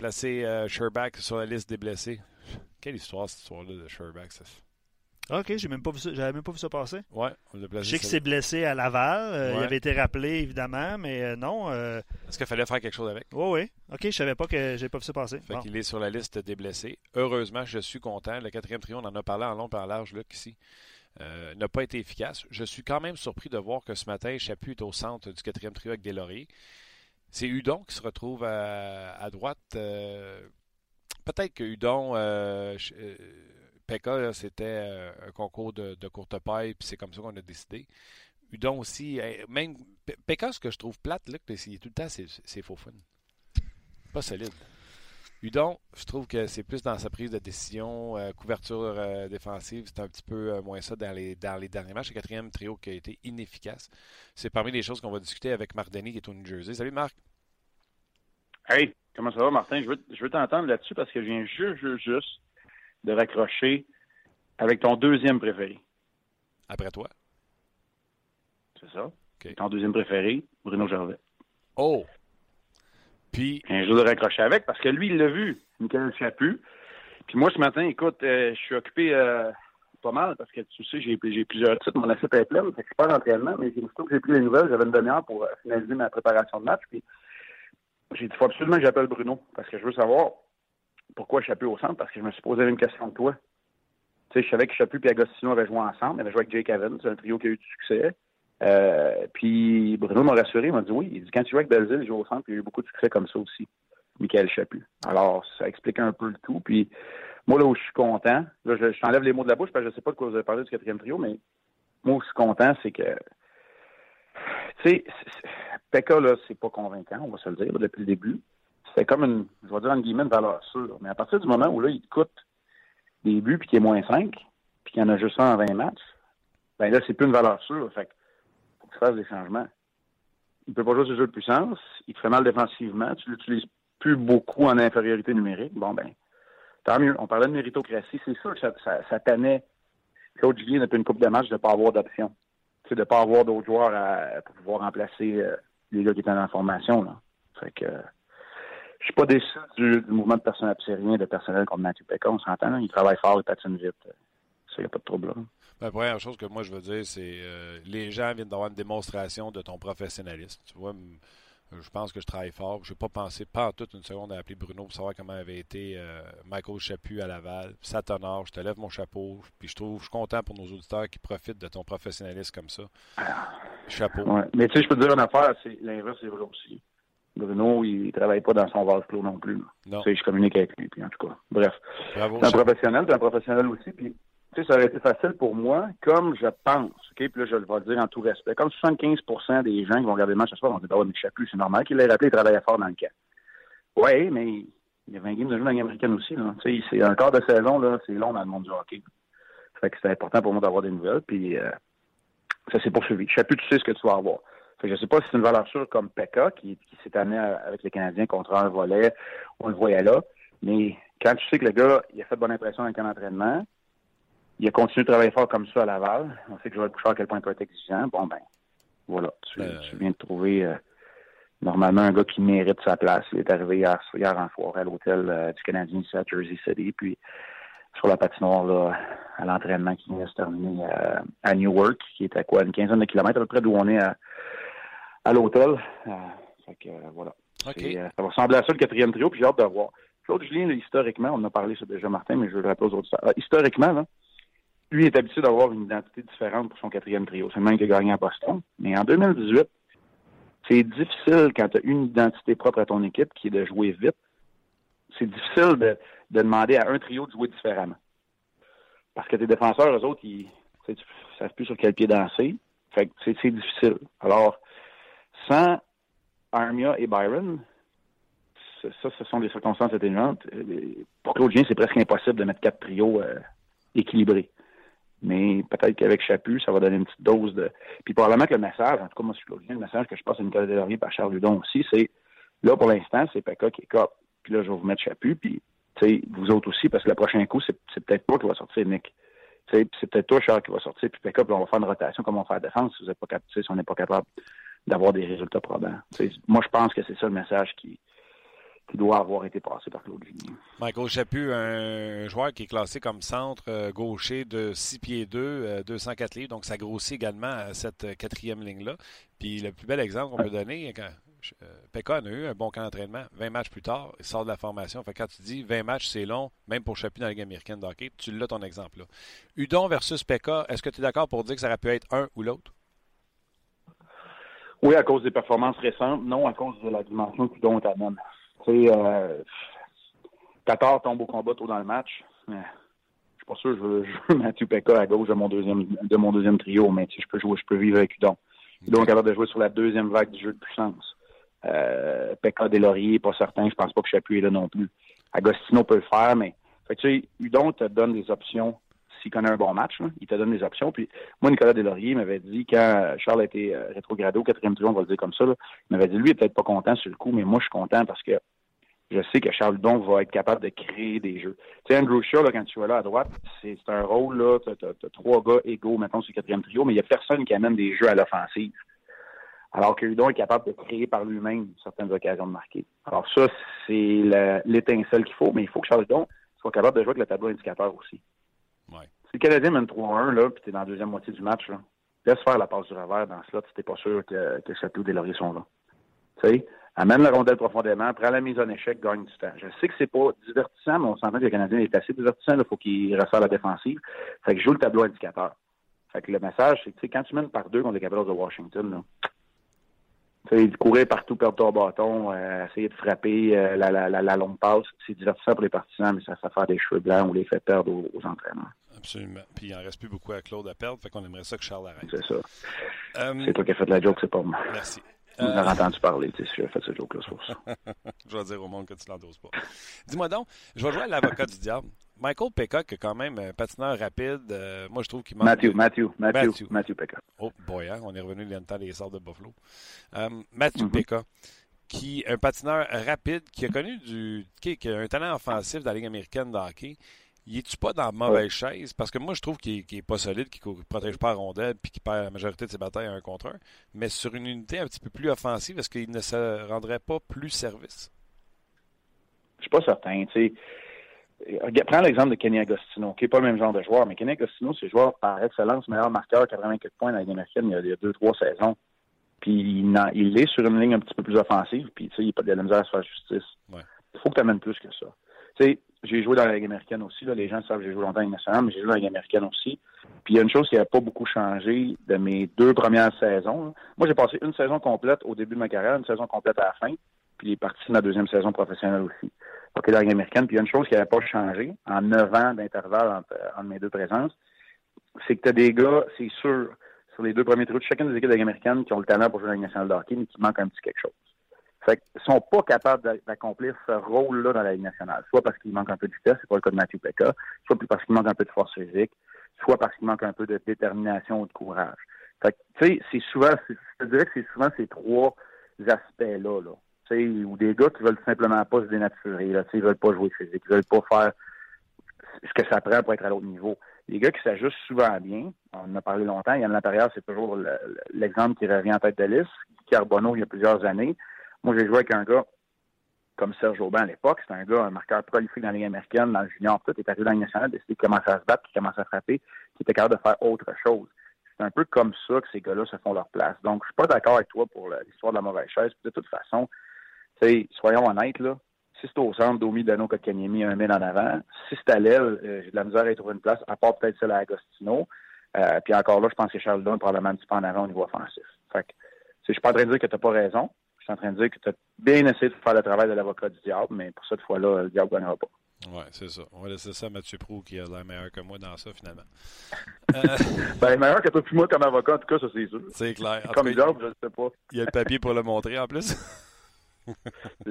placé euh, Sherback sur la liste des blessés. Quelle histoire, cette histoire-là de Sherback. Ça. OK, j'ai même pas vu ça, j'avais même pas vu ça passer. Ouais, on l'a placé. Je sais qu'il s'est blessé à Laval. euh, Il avait été rappelé, évidemment, mais euh, non. euh, Est-ce qu'il fallait faire quelque chose avec? Oui, oui. OK, je savais pas que j'ai pas vu ça passer. Fait Bon. qu'il est sur la liste des blessés. Heureusement, je suis content. Le quatrième trio, on en a parlé en long et en large, Luc, ici. n'a pas été efficace. Je suis quand même surpris de voir que ce matin, Chaput est au centre du quatrième trio avec des lauriers. C'est Hudon qui se retrouve à, à droite. euh, Peut-être que Hudon, euh, euh, Pekka, là, c'était euh, un concours de, courte paille, puis c'est comme ça qu'on a décidé. Hudon aussi, même Pe- Pekka, ce que je trouve plate, Luc, c'est tout le temps, c'est faux fun. Pas solide. Hudon, je trouve que c'est plus dans sa prise de décision, euh, couverture euh, défensive, c'est un petit peu euh, moins ça dans les, dans les derniers matchs. Le quatrième trio qui a été inefficace. C'est parmi les choses qu'on va discuter avec Marc Denis qui est au New Jersey. Salut Marc. Hey, comment ça va, Martin? Je veux, je veux t'entendre là-dessus parce que je viens juste, juste, juste de raccrocher avec ton deuxième préféré. Après toi. C'est ça? Ton deuxième préféré, Bruno Gervais. Oh! Puis. Je juste de raccrocher avec parce que lui, il l'a vu, Michael Chaput. Puis moi, ce matin, écoute, euh, je suis occupé euh, pas mal parce que tu sais, j'ai plusieurs titres. Mon assiette est pleine. Fait que je pars d'entraînement, mais surtout que j'ai pris les nouvelles. J'avais une demi-heure pour euh, finaliser ma préparation de match. Puis j'ai dit, il faut absolument que j'appelle Bruno parce que je veux savoir pourquoi Chaput au centre parce que je me suis posé une question de toi. Tu sais, je savais que Chaput et Agostino avaient joué ensemble. Ils avaient joué avec Jake Evans. C'est un trio qui a eu du succès. Euh, puis Bruno m'a rassuré, il m'a dit oui. Il dit quand tu joues avec Belzile, il joue au centre, puis il a eu beaucoup de succès comme ça aussi. Michael Chaput. Alors, ça explique un peu le tout. Puis moi, là où je suis content, là, je, t'enlève les mots de la bouche parce que je sais pas de quoi vous avez parlé du quatrième trio, mais moi où je suis content, c'est que tu sais, Pekka, là, c'est pas convaincant, on va se le dire, depuis le début. C'est comme une, je vais dire en guillemets, une valeur sûre. Mais à partir du moment où là, il te coûte des buts puis qu'il est moins 5, puis qu'il y en a juste un en 20 matchs, ben là, c'est plus une valeur sûre. Fait que tu des changements. Il peut pas jouer le jeu de puissance, il te fait mal défensivement, tu l'utilises plus beaucoup en infériorité numérique. Bon ben, tant mieux. On parlait de méritocratie, c'est sûr que ça, ça, ça tannait Claude Julien depuis une coupe de match de ne pas avoir d'option. Tu sais, de ne pas avoir d'autres joueurs à, pour pouvoir remplacer euh, les gars qui étaient dans la formation. Là. Fait que je suis pas déçu du, mouvement de personnel rien de personnel comme Mathieu Pekka, on s'entend. Il travaille fort, il patine vite. Ça, il n'y a pas de trouble. La première chose que moi je veux dire, c'est euh, les gens viennent d'avoir une démonstration de ton professionnalisme. Tu vois, m- je pense que je travaille fort. Je n'ai pas pensé pas en toute une seconde à appeler Bruno pour savoir comment avait été euh, Michael Chaput à Laval. Ça t'honore, je te lève mon chapeau. Puis je trouve, je suis content pour nos auditeurs qui profitent de ton professionnalisme comme ça. Chapeau. Ouais. Mais tu sais, je peux te dire une affaire, c'est l'inverse, c'est vrai aussi. Bruno, il ne travaille pas dans son vase clos non plus. Non. Tu sais, je communique avec lui, puis en tout cas. Bref. Bravo. C'est un professionnel, c'est un professionnel aussi. Puis, ça aurait été facile pour moi, comme je pense, OK? Puis là, je le vais dire en tout respect. Comme 75% des gens qui vont regarder le match ce soir vont dire, ah, ouais, mais Chaput, c'est normal qu'il l'ait rappelé, il travaillait fort dans le camp. Oui, mais il y a 20 games de jeu dans la américaine aussi, là. Tu sais, c'est un quart de saison, là, c'est long dans le monde du hockey. Fait que c'est important pour moi d'avoir des nouvelles, puis euh, ça s'est poursuivi. Chaput, tu sais ce que tu vas avoir. Fait que je sais pas si c'est une valeur sûre comme Pekka, qui, qui s'est amené avec les Canadiens contre un volet, on le voyait là. Mais quand tu sais que le gars, il a fait bonne impression dans le camp d'entraînement, il a continué de travailler fort comme ça à Laval. On sait que Joël Bouchard, à quel point il peut être exigeant. Bon, ben, voilà. Tu, tu viens de trouver euh, normalement un gars qui mérite sa place. Il est arrivé hier, hier en soirée à l'hôtel euh, du Canadien ici à Jersey City. Puis, sur la patinoire, là, à l'entraînement qui vient de se terminer euh, à Newark, qui est à quoi, une quinzaine de kilomètres à peu près d'où on est à, à l'hôtel. Euh, fait que, euh, voilà. Euh, ça va ressembler à ça, le quatrième trio, puis j'ai hâte de voir. Claude Julien, là, historiquement, on en a parlé ça déjà, Martin, mais je le rappeler aux autres. Euh, historiquement, là, lui est habitué d'avoir une identité différente pour son quatrième trio. C'est même qui a gagné à Boston. Mais en 2018, c'est difficile quand tu as une identité propre à ton équipe qui est de jouer vite. C'est difficile de, de demander à un trio de jouer différemment. Parce que tes défenseurs, eux autres, ils ne savent plus sur quel pied danser. C'est, difficile. Alors, sans Armia et Byron, ça, ce sont des circonstances atténuantes. Pour Claude c'est presque impossible de mettre quatre trios euh, équilibrés. Mais peut-être qu'avec Chaput, ça va donner une petite dose de. Puis probablement que le message, en tout cas, moi, Claude Julien, le message que je passe à Nicolas Delaurier par Charles Ludon aussi, c'est là, pour l'instant, c'est Pekka qui est cop. Puis là, je vais vous mettre Chaput, puis vous autres aussi, parce que le prochain coup, c'est, peut-être toi qui va sortir, Nick. C'est peut-être toi, Charles, qui va sortir, puis Pekka, puis on va faire une rotation comme on fait à la défense si, vous êtes pas si on n'est pas capable d'avoir des résultats probants. Moi, je pense que c'est ça le message qui, qui doit avoir été passé par Claude Julien. Michael Chaput, un joueur qui est classé comme centre euh, gaucher de 6 pieds 2, 204 livres, donc ça grossit également à cette quatrième ligne-là. Puis le plus bel exemple qu'on peut donner, quand Pekka a eu un bon camp d'entraînement. 20 matchs plus tard, il sort de la formation. Fait quand tu dis 20 matchs, c'est long, même pour Chaput dans la Ligue américaine d'hockey, tu l'as ton exemple là. Udon versus Pekka, est-ce que tu es d'accord pour dire que ça aurait pu être un ou l'autre? Oui, à cause des performances récentes. Non, à cause de la dimension qu'Udon t'amène. Tu sais, euh, tombe au combat tôt dans le match. Je suis pas sûr je veux, je Mathieu Pekka à gauche de mon deuxième, de mon deuxième trio, mais si je peux jouer, je peux vivre avec Udon. Udon est capable de jouer sur la deuxième vague du jeu de puissance. Euh, Pekka Lauriers, pas certain. Je pense pas que Chapuis est là non plus. Agostino peut le faire, mais fait tu sais, Udon te donne des options s'il connaît un bon match. il te donne des options. Puis moi, Nicolas Delaurier m'avait dit, quand Charles a été euh, rétrogradé au quatrième trio, on va le dire comme ça, il m'avait dit, lui, il est peut-être pas content sur le coup, mais moi, je suis content parce que je sais que Charles Don va être capable de créer des jeux. Tu sais, Andrew Shaw, là, quand tu vas là à droite, c'est un rôle, là, tu as, trois gars égaux, maintenant sur le quatrième trio, mais il n'y a personne qui amène des jeux à l'offensive. Alors que Hudon est capable de créer par lui-même certaines occasions de marquer. Alors ça, c'est l'étincelle qu'il faut, mais il faut que Charles Hudon soit capable de jouer avec le tableau indicateur aussi. Si le Canadien mène 3-1, là, puis tu es dans la deuxième moitié du match, laisse faire la passe du revers dans ce slot si t'es pas sûr que, que Château des Lauriers sont là. Tu sais, amène la rondelle profondément, prends la mise en échec, gagne du temps. Je sais que c'est pas divertissant, mais on s'entend que le Canadien est assez divertissant, il faut qu'il resserre la défensive. Fait que joue le tableau indicateur. Fait que le message, c'est que quand tu mènes par deux contre les Capitals de Washington, là, tu courir partout, perdre ton bâton, euh, essayer de frapper euh, la, longue passe, c'est divertissant pour les partisans, mais ça, ça fait des cheveux blancs ou les fait perdre aux, aux entraîneurs. Absolument. Puis il n'en reste plus beaucoup à Claude à perdre, fait qu'on aimerait ça que Charles arrête. C'est ça. Euh, c'est toi qui as fait la joke, c'est pas moi. Merci. Vous euh... entendu parler, tu sais, si j'ai fait ce joke-là sur ça. je vais dire au monde que tu l'endoses pas. Dis-moi donc, je vais jouer à l'avocat du diable. Michael Peacock est quand même un patineur rapide. Euh, moi, je trouve qu'il manque. Matthew, Matthew, Matthew, Matthew, Matthew Peacock. Oh boy, hein, on est revenu dans le temps des sorts de Buffalo. Euh, Matthew mm -hmm. qui est un patineur rapide, qui a connu du. qui a un talent offensif dans la Ligue américaine de hockey. Il est-tu pas dans la mauvaise ouais. chaise? Parce que moi, je trouve qu'il n'est pas solide, qu'il ne protège pas la rondelle puis qu'il perd la majorité de ses batailles à un contre un. Mais sur une unité un petit peu plus offensive, est-ce qu'il ne se rendrait pas plus service? Je suis pas certain. Prends l'exemple de Kenny Agostino, qui n'est pas le même genre de joueur, mais Kenny Agostino, c'est le joueur par excellence, meilleur marqueur, 84 points dans la Ligue américaine il y a deux, trois saisons. Puis il, il, est sur une ligne un petit peu plus offensive, puis tu sais, il n'y a pas de la misère à se faire justice. Ouais. Il faut que tu amènes plus que ça. Tu sais, j'ai joué dans la Ligue américaine aussi, là, les gens savent que j'ai joué longtemps en Ligue nationale, mais j'ai joué dans la Ligue américaine aussi. Puis il y a une chose qui n'a pas beaucoup changé de mes deux premières saisons. Moi, j'ai passé une saison complète au début de ma carrière, une saison complète à la fin, puis il est parti de ma deuxième saison professionnelle aussi OK, dans la Ligue américaine. Puis il y a une chose qui n'avait pas changé en neuf ans d'intervalle entre, mes deux présences, c'est que tu as des gars, c'est sûr, sur les deux premiers trous de chacune des équipes de la Ligue américaine qui ont le talent pour jouer dans la Ligue nationale de hockey, mais qui manquent un petit quelque chose. Fait qu'ils sont pas capables d'accomplir ce rôle-là dans la Ligue nationale. Soit parce qu'il manque un peu de vitesse, c'est pas le cas de Matthew Pekka, soit parce qu'il manque un peu de force physique, soit parce qu'il manque un peu de détermination ou de courage. Fait tu sais, c'est souvent, je dirais que c'est souvent ces trois aspects-là, là ou des gars qui veulent simplement pas se dénaturer, là, ils veulent pas jouer physique, ils veulent pas faire ce que ça prend pour être à l'autre niveau. Les gars qui s'ajustent souvent bien, on en a parlé longtemps, Yann l'intérieur, c'est toujours l'exemple qui revient en tête de liste. Carbonneau, il y a plusieurs années. Moi, j'ai joué avec un gars comme Serge Aubin à l'époque. C'est un gars, un marqueur prolifique dans la Ligue américaine, dans le junior, tout. Est arrivé dans la nationale, décidé de commencer à se battre, puis commencer à frapper, qui était capable de faire autre chose. C'est un peu comme ça que ces gars-là se font leur place. Donc, je suis pas d'accord avec toi pour l'histoire de la mauvaise chaise. De toute façon, soyons honnêtes, là. Si c'est au centre, Domi, Dano, Kotkaniemi, un mène en avant. Si c'est à l'aile, euh, j'ai de la misère à y trouver une place, à part peut-être celle à Agostino. Euh, puis encore là, je pense que Charles Dunn probablement un petit peu en avant au niveau offensif. Fait que, je suis pas en train de dire que tu n'as pas raison. Je suis en train de dire que tu as bien essayé de faire le travail de l'avocat du diable, mais pour cette fois-là, le diable ne gagnera pas. Oui, c'est ça. On va laisser ça à Mathieu Prou qui a l'air meilleur que moi dans ça, finalement. Euh... ben, meilleur que toi puis moi comme avocat, en tout cas, ça c'est sûr. C'est clair. Comme diable, je ne sais pas. Il y a le papier pour le montrer en plus.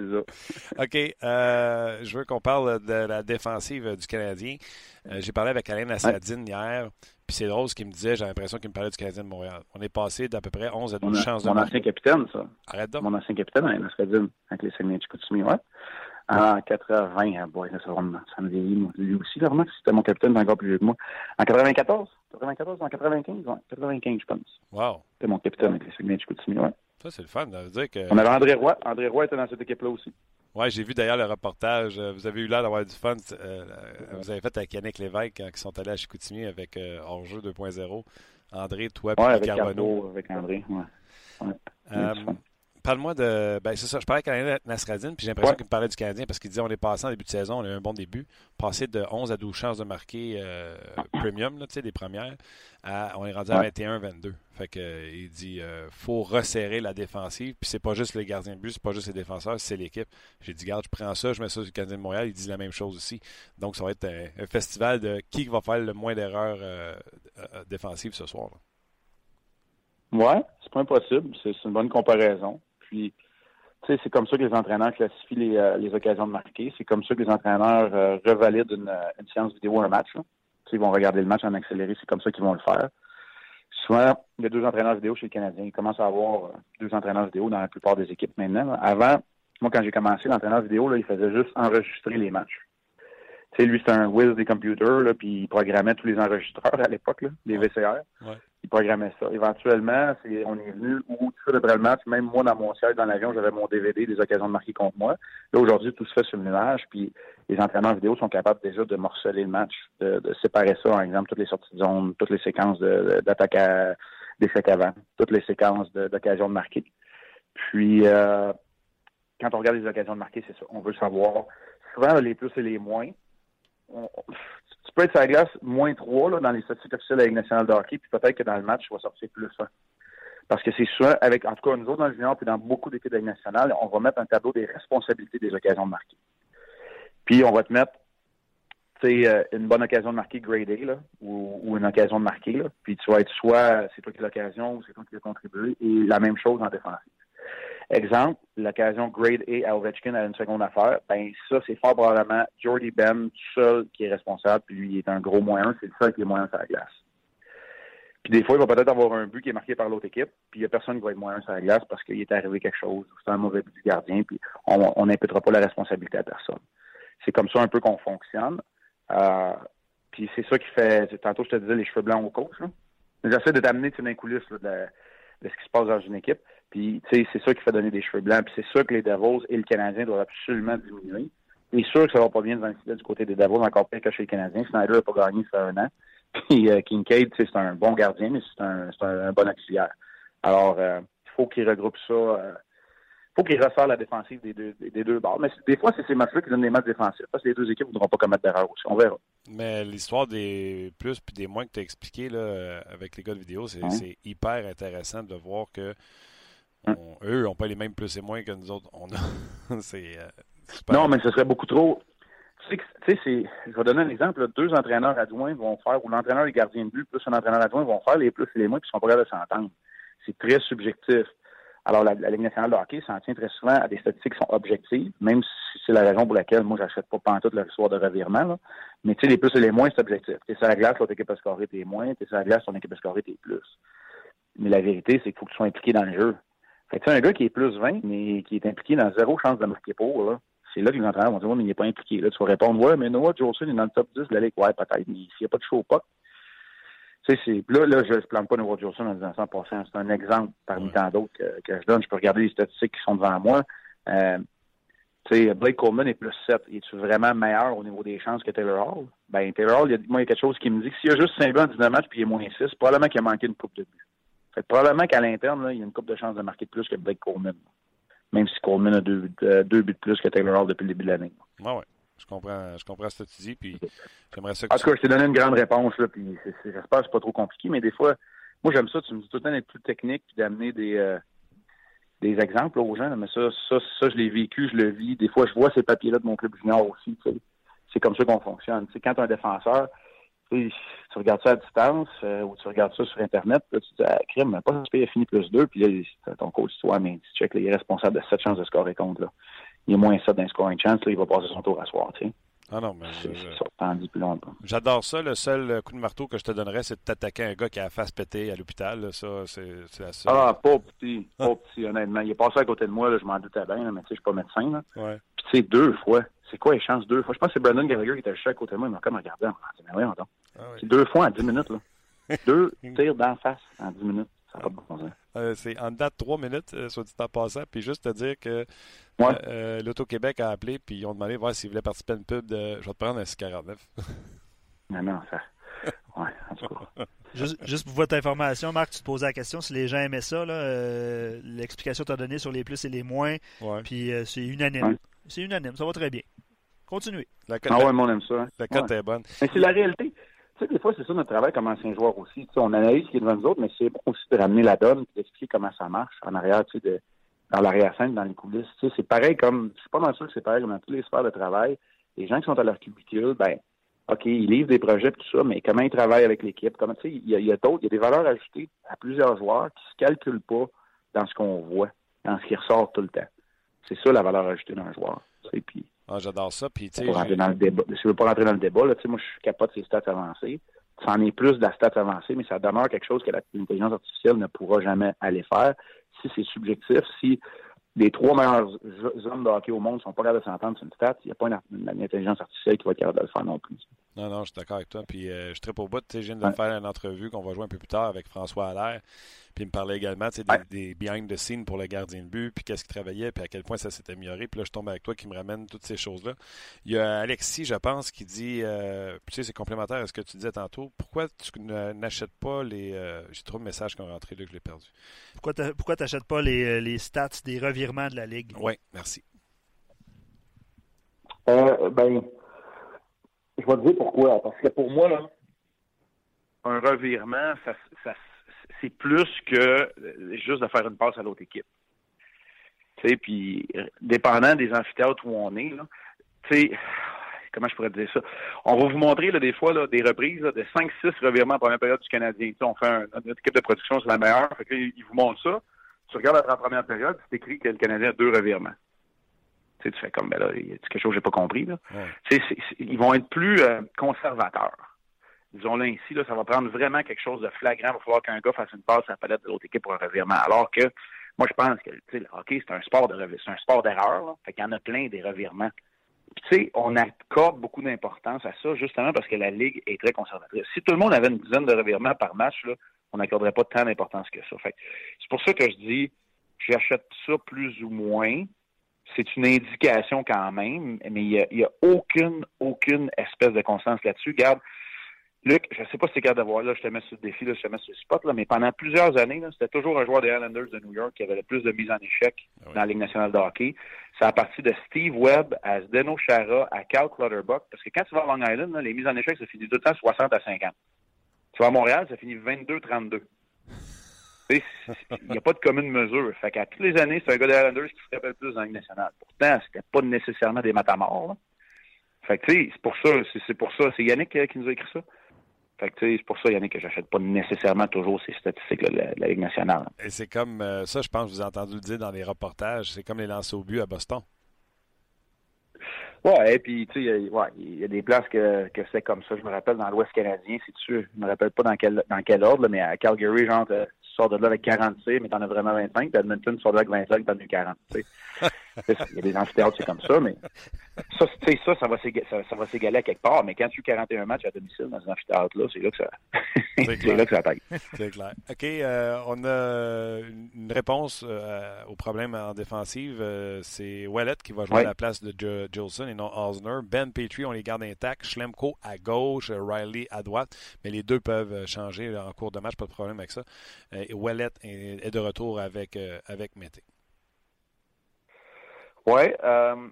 OK. Euh, je veux qu'on parle de la défensive du Canadien. Euh, j'ai parlé avec Alain Assadine hier. Puis c'est drôle ce qu'il me disait. J'ai l'impression qu'il me parlait du Canadien de Montréal. On est passé d'à peu près 11 à 12 mon, chances de Mon ancien capitaine, ça. Arrête donc. Mon ancien capitaine, Alain Assadine, avec les Saguenay Chicoutimi, ouais. En 80, ah, boy, ça, ça me vieillit. Lui aussi, vraiment, c'était mon capitaine encore plus vieux que moi. En 94? 94, en 95? Ouais, 95, je pense. Wow. C'était mon capitaine avec les Saguenay Chicoutimi, ouais. Ça, c'est le fun. Ça veut dire que... On avait André Roy. André Roy était dans cette équipe-là aussi. Oui, j'ai vu d'ailleurs le reportage. Vous avez eu l'air d'avoir du fun. vous avez fait avec Yannick Lévesque quand ils sont allés à Chicoutimi avec Hors-jeu 2.0. André, toi, puis avec Carbonneau. avec André, ouais. Parle-moi de. Ben, c'est ça. Je parlais avec Alain Nasradine, puis j'ai l'impression qu'il me parlait du Canadien parce qu'il disait on est passé en début de saison, on a eu un bon début. Passé de 11 à 12 chances de marquer euh, premium, tu sais, des premières, on est rendu à 21-22. Fait que, euh, il dit euh, faut resserrer la défensive, puis c'est pas juste les gardiens de but, c'est pas juste les défenseurs, c'est l'équipe. J'ai dit, garde, je prends ça, je mets ça sur le Canadien de Montréal, il dit la même chose aussi. Donc, ça va être un, festival de qui va faire le moins d'erreurs défensives ce soir. Ouais, c'est pas impossible. C'est une bonne comparaison. Puis, tu sais, c'est comme ça que les entraîneurs classifient les, euh, occasions de marquer. C'est comme ça que les entraîneurs euh, revalident une, euh, une, séance vidéo, un match. Là. Ils vont regarder le match en accéléré. C'est comme ça qu'ils vont le faire. Souvent, il y a deux entraîneurs vidéo chez les Canadiens. Ils commencent à avoir deux entraîneurs vidéo dans la plupart des équipes maintenant. Avant, moi, quand j'ai commencé, l'entraîneur vidéo, il faisait juste enregistrer les matchs. Tu sais, lui, c'est un whiz des computers, là, puis il programmait tous les enregistreurs à l'époque, les VCR. Ouais il programmait ça. Éventuellement, c'est, on est venu où, tout après le match, même moi, dans mon siège dans l'avion, j'avais mon DVD des occasions de marquer contre moi. Là, aujourd'hui, tout se fait sur le nuage, puis les entraîneurs vidéo sont capables déjà de morceler le match, de, séparer ça, par exemple, toutes les sorties de zone, toutes les séquences d'attaque à d'échec avant, toutes les séquences d'occasions de, marquer. Puis, euh, quand on regarde les occasions de marquer, c'est ça. On veut savoir. Souvent, les plus et les moins tu peux être sur la glace moins 3 là, dans les statistiques officielles avec National de hockey, puis peut-être que dans le match, tu vas sortir plus 1. Parce que c'est souvent, avec, en tout cas, nous autres dans le junior, puis dans beaucoup d'équipes de nationale, on va mettre un tableau des responsabilités des occasions de marquer. Puis on va te mettre euh, une bonne occasion de marquer grade A, là, ou, une occasion de marquer, puis tu vas être soit c'est toi qui as l'occasion ou c'est toi qui as contribué, et la même chose en défensive. Exemple, l'occasion grade A à Ovechkin à une seconde affaire, ben ça, c'est fort probablement Jordy Ben seul qui est responsable, puis lui, il est un gros moyen, c'est le seul qui est moyen sur la glace. Puis des fois, il va peut-être avoir un but qui est marqué par l'autre équipe, puis il n'y a personne qui va être moyen sur la glace parce qu'il est arrivé quelque chose, c'est un mauvais but du gardien, puis on n'imputera pas la responsabilité à personne. C'est comme ça un peu qu'on fonctionne. Euh, puis c'est ça qui fait, tantôt je te disais les cheveux blancs au coach. J'essaie de t'amener dans les coulisses de, de ce qui se passe dans une équipe. Puis, tu sais, c'est ça qui fait donner des cheveux blancs. Puis c'est ça que les Devils et le Canadien doivent absolument diminuer. C'est sûr que ça va pas bien du côté des Devils, encore pire que chez les Canadiens. Snyder n'a pas gagné, ça un an. Puis euh, Kincaid, c'est un bon gardien, mais c'est un, un, bon auxiliaire. Alors, euh, il faut qu'il regroupe ça. Euh, faut qu'il ressorte la défensive des deux, des deux bords. Mais des fois, c'est ces matchs-là qui donnent des matchs défensifs. Parce que les deux équipes ne voudront pas commettre d'erreur aussi. On verra. Mais l'histoire des plus puis des moins que tu as expliqué là, avec les gars de vidéo, c'est hyper intéressant de voir que eux n'ont pas les mêmes plus et moins que nous autres. On a. c'est, euh, non, mais ce serait beaucoup trop. Tu sais, c'est, je vais donner un exemple. Deux entraîneurs adjoints vont faire, ou l'entraîneur et gardien de but plus un entraîneur adjoint vont faire les plus et les moins, puis ils sont pas capables de s'entendre. C'est très subjectif. Alors, la, Ligue nationale de hockey s'en tient très souvent à des statistiques qui sont objectives, même si c'est la raison pour laquelle moi, j'achète pas pantoute leur histoire de revirement. Là. Mais tu sais, les plus et les moins, c'est objectif. T'es sur la glace, l'autre équipe a scoré, t'es moins. T'es sur la glace, ton équipe a scoré, t'es plus. Mais la vérité, c'est qu'il faut que tu sois impliqué dans le jeu. Fait que un gars qui est plus 20, mais qui est impliqué dans zéro chance de marquer pour, là, c'est là que les entraîneurs vont dire, ouais, mais il n'est pas impliqué. Là, tu vas répondre, ouais, mais Noah Jolson est dans le top 10 de la Ligue. Ouais, peut-être, mais s'il n'y a pas de show pas. Tu sais, c'est, là, là, je ne plante pas Noah Jolson en disant 100 C'est un exemple parmi tant d'autres que, que, je donne. Je peux regarder les statistiques qui sont devant moi. Euh, tu sais, Blake Coleman est plus 7. Es-tu vraiment meilleur au niveau des chances que Taylor Hall? Ben, Taylor Hall, il y a, moi, il y a quelque chose qui me dit que s'il y a juste 5 buts en 19 matchs puis il est moins 6, probablement qu'il a manqué une coupe de but. Fait probablement qu'à l'interne, il y a une coupe de chance de marquer plus que Blake Coleman. Même si Coleman a deux, euh, deux buts de plus que Taylor Hall depuis le début de l'année. Oui, oui. Je comprends, je comprends ce que tu dis, puis j'aimerais ça que En tout cas, je t'ai donné une grande réponse, là, puis j'espère que c'est pas trop compliqué, mais des fois, moi, j'aime ça, tu me dis tout le temps d'être plus technique, puis d'amener des, euh, des exemples aux gens, mais ça, ça, ça, je l'ai vécu, je le vis. Des fois, je vois ces papiers-là de mon club junior aussi, C'est comme ça qu'on fonctionne. sais, quand tu un défenseur, tu regardes ça à distance euh, ou tu regardes ça sur Internet, là, tu te dis, ah, crime, pas si il a fini plus deux, puis là, ton coach, toi, mais tu check, là, il est responsable de 7 chances de scorer contre, là. Il est moins 7 d'un scoring chance, là, il va passer son tour à soir, tu sais. Ah non, mais. J'adore ça. Le seul coup de marteau que je te donnerais, c'est de t'attaquer un gars qui a la face pétée à l'hôpital. Ça, c'est la seule. Ah, pas petit. Pas petit, honnêtement. Il est passé à côté de moi, là, je m'en doutais bien, mais tu sais, je suis pas médecin. Là. Ouais. Puis tu sais, deux fois. C'est quoi les chances deux fois? Je pense que c'est Brandon Gallagher qui était juste à côté de moi. Il m'a comme regardé. Dit, mais oui, ah C'est deux fois en dix minutes. là. deux tirs d'en face en dix minutes. Ça pas de bon sens. Euh, c'est en date trois minutes, euh, soit dit en passant. Puis juste te dire que ouais. l'Auto-Québec a appelé, puis ils ont demandé voir s'ils voulaient participer à une pub de. Je vais te prendre un 649. non, non, ça. Ouais, en tout cas. Juste, juste, pour votre information, Marc, tu te posais la question si les gens aimaient ça. L'explication que tu as donnée sur les plus et les moins. Ouais. Puis c'est unanime. C'est unanime. Ça va très bien. Continuez. La cote, ah ouais, on aime ça. Hein. La cote est bonne. Mais c'est la réalité. Tu sais, des fois, c'est ça notre travail comme ancien joueur aussi. Tu sais, on analyse ce qui est devant nous autres, mais c'est bon aussi de ramener la donne et d'expliquer comment ça marche en arrière, tu sais, de, dans l'arrière-scène, dans les coulisses. Tu sais, c'est pareil comme, je suis pas dans sûr que c'est pareil comme dans tous les sphères de travail. Les gens qui sont à leur cubicule, ben, OK, ils livrent des projets et tout ça, mais comment ils travaillent avec l'équipe? Comment, tu sais, il y a, y a d'autres, il y a des valeurs ajoutées à plusieurs joueurs qui se calculent pas dans ce qu'on voit, dans ce qui ressort tout le temps. C'est ça la valeur ajoutée d'un joueur. Tu sais, puis ah, J'adore ça. Puis, pour rentrer dans le débat. Si je veux pas rentrer dans le débat, là, moi, je suis capable de ces stats avancées. Ça en est plus de la stats avancée, mais ça demeure quelque chose que l'intelligence artificielle ne pourra jamais aller faire si c'est subjectif, si les trois meilleurs hommes de hockey au monde ne sont pas capables de s'entendre sur une stat, il n'y a pas une, intelligence artificielle qui va être capable de le faire non plus. Non, non, je suis d'accord avec toi. Puis euh, je très au bout. Je viens de faire une entrevue qu'on va jouer un peu plus tard avec François Allaire. Puis il me parlait également des, des, behind the scenes pour le gardien de but, puis qu'est-ce qu'il travaillait, puis à quel point ça s'est amélioré. Puis là, je tombe avec toi qui me ramène toutes ces choses-là. Il y a Alexis, je pense, qui dit, euh, tu sais, c'est complémentaire à ce que tu disais tantôt. Pourquoi tu n'achètes pas les. Euh, j'ai trop de messages qui ont rentré là que je l'ai perdu. Pourquoi tu n'achètes pas les, les, stats des revirements de la Ligue? Oui, merci. Euh, ben, je vais te dire pourquoi. Parce que pour moi, là, un revirement, c'est plus que juste de faire une passe à l'autre équipe. Tu sais, puis dépendant des amphithéâtres où on est, tu sais, comment je pourrais dire ça? On va vous montrer là, des fois là, des reprises de 5-6 revirements en première période du Canadien. on fait un, notre équipe de production, c'est la meilleure. Fait ils vous montrent ça. Tu regardes la première période, c'est écrit que le Canadien a deux revirements. Tu, sais, tu fais comme, ben là, il y a quelque chose que j'ai pas compris. Là. Tu sais, ils vont être plus euh, conservateurs disons-le ainsi, là, ça va prendre vraiment quelque chose de flagrant. Il va falloir qu'un gars fasse une passe à la palette de l'autre équipe pour un revirement. Alors que moi, je pense que le hockey, c'est un sport de c'est un sport d'erreur. Fait qu'il y en a plein des revirements. Puis, tu sais, on accorde beaucoup d'importance à ça, justement parce que la Ligue est très conservatrice. Si tout le monde avait une dizaine de revirements par match, là, on n'accorderait pas tant d'importance que ça. Fait c'est pour ça que je dis, j'achète ça plus ou moins. C'est une indication quand même, mais il n'y a, a, aucune, aucune espèce de constance là-dessus. Garde, Luc, je ne sais pas si c'est capable d'avoir là, je te mets sur le défi, là, je te mets sur le spot, là, mais pendant plusieurs années, c'était toujours un joueur des Islanders de New York qui avait le plus de mises en échec ah dans la Ligue nationale de hockey. C'est à partir de Steve Webb à Zdeno Chara à Cal Clutterbuck, parce que quand tu vas à Long Island, les mises en échec, ça finit tout le temps 60 à 50. Tu vas à Montréal, ça finit 22-32. Il n'y a pas de commune mesure. Fait qu'à toutes les années, c'est un gars des Islanders qui se rappelle plus dans la Ligue nationale. Pourtant, c'était pas nécessairement des matamors. Là. Fait que, c'est pour ça, c'est pour ça. C'est Yannick euh, qui nous a écrit ça. Fait que, c'est pour ça, Yannick, que j'achète pas nécessairement toujours ces statistiques de la, Ligue nationale. Et c'est comme, euh, ça, je pense que vous avez entendu le dire dans les reportages, c'est comme les lancers au but à Boston. Ouais, et puis, tu sais, ouais, il y a des places que, que c'est comme ça. Je me rappelle dans l'Ouest canadien, c'est sûr. Je me rappelle pas dans quel, dans quel ordre, mais à Calgary, genre, sors de là avec 40 tirs, mais t'en as vraiment 25. Puis Edmonton, tu sors de là avec 25, t'en as eu 40. Il y a des amphithéâtres, c'est comme ça, mais ça, ça, ça va s'égaler à quelque part. Mais quand tu as 41 matchs à domicile dans un amphithéâtre-là, c'est là que ça, c'est là que ça taille. C'est clair. OK, euh, on a une réponse euh, au problème en défensive. Euh, c'est Wallet qui va jouer à la place de Jolson et non Osner. Ben Petrie, on les garde intacts. Schlemko à gauche, Riley à droite. Mais les deux peuvent changer en cours de match, pas de problème avec ça. et Wallet est, de retour avec, avec Mété. Oui. Euh,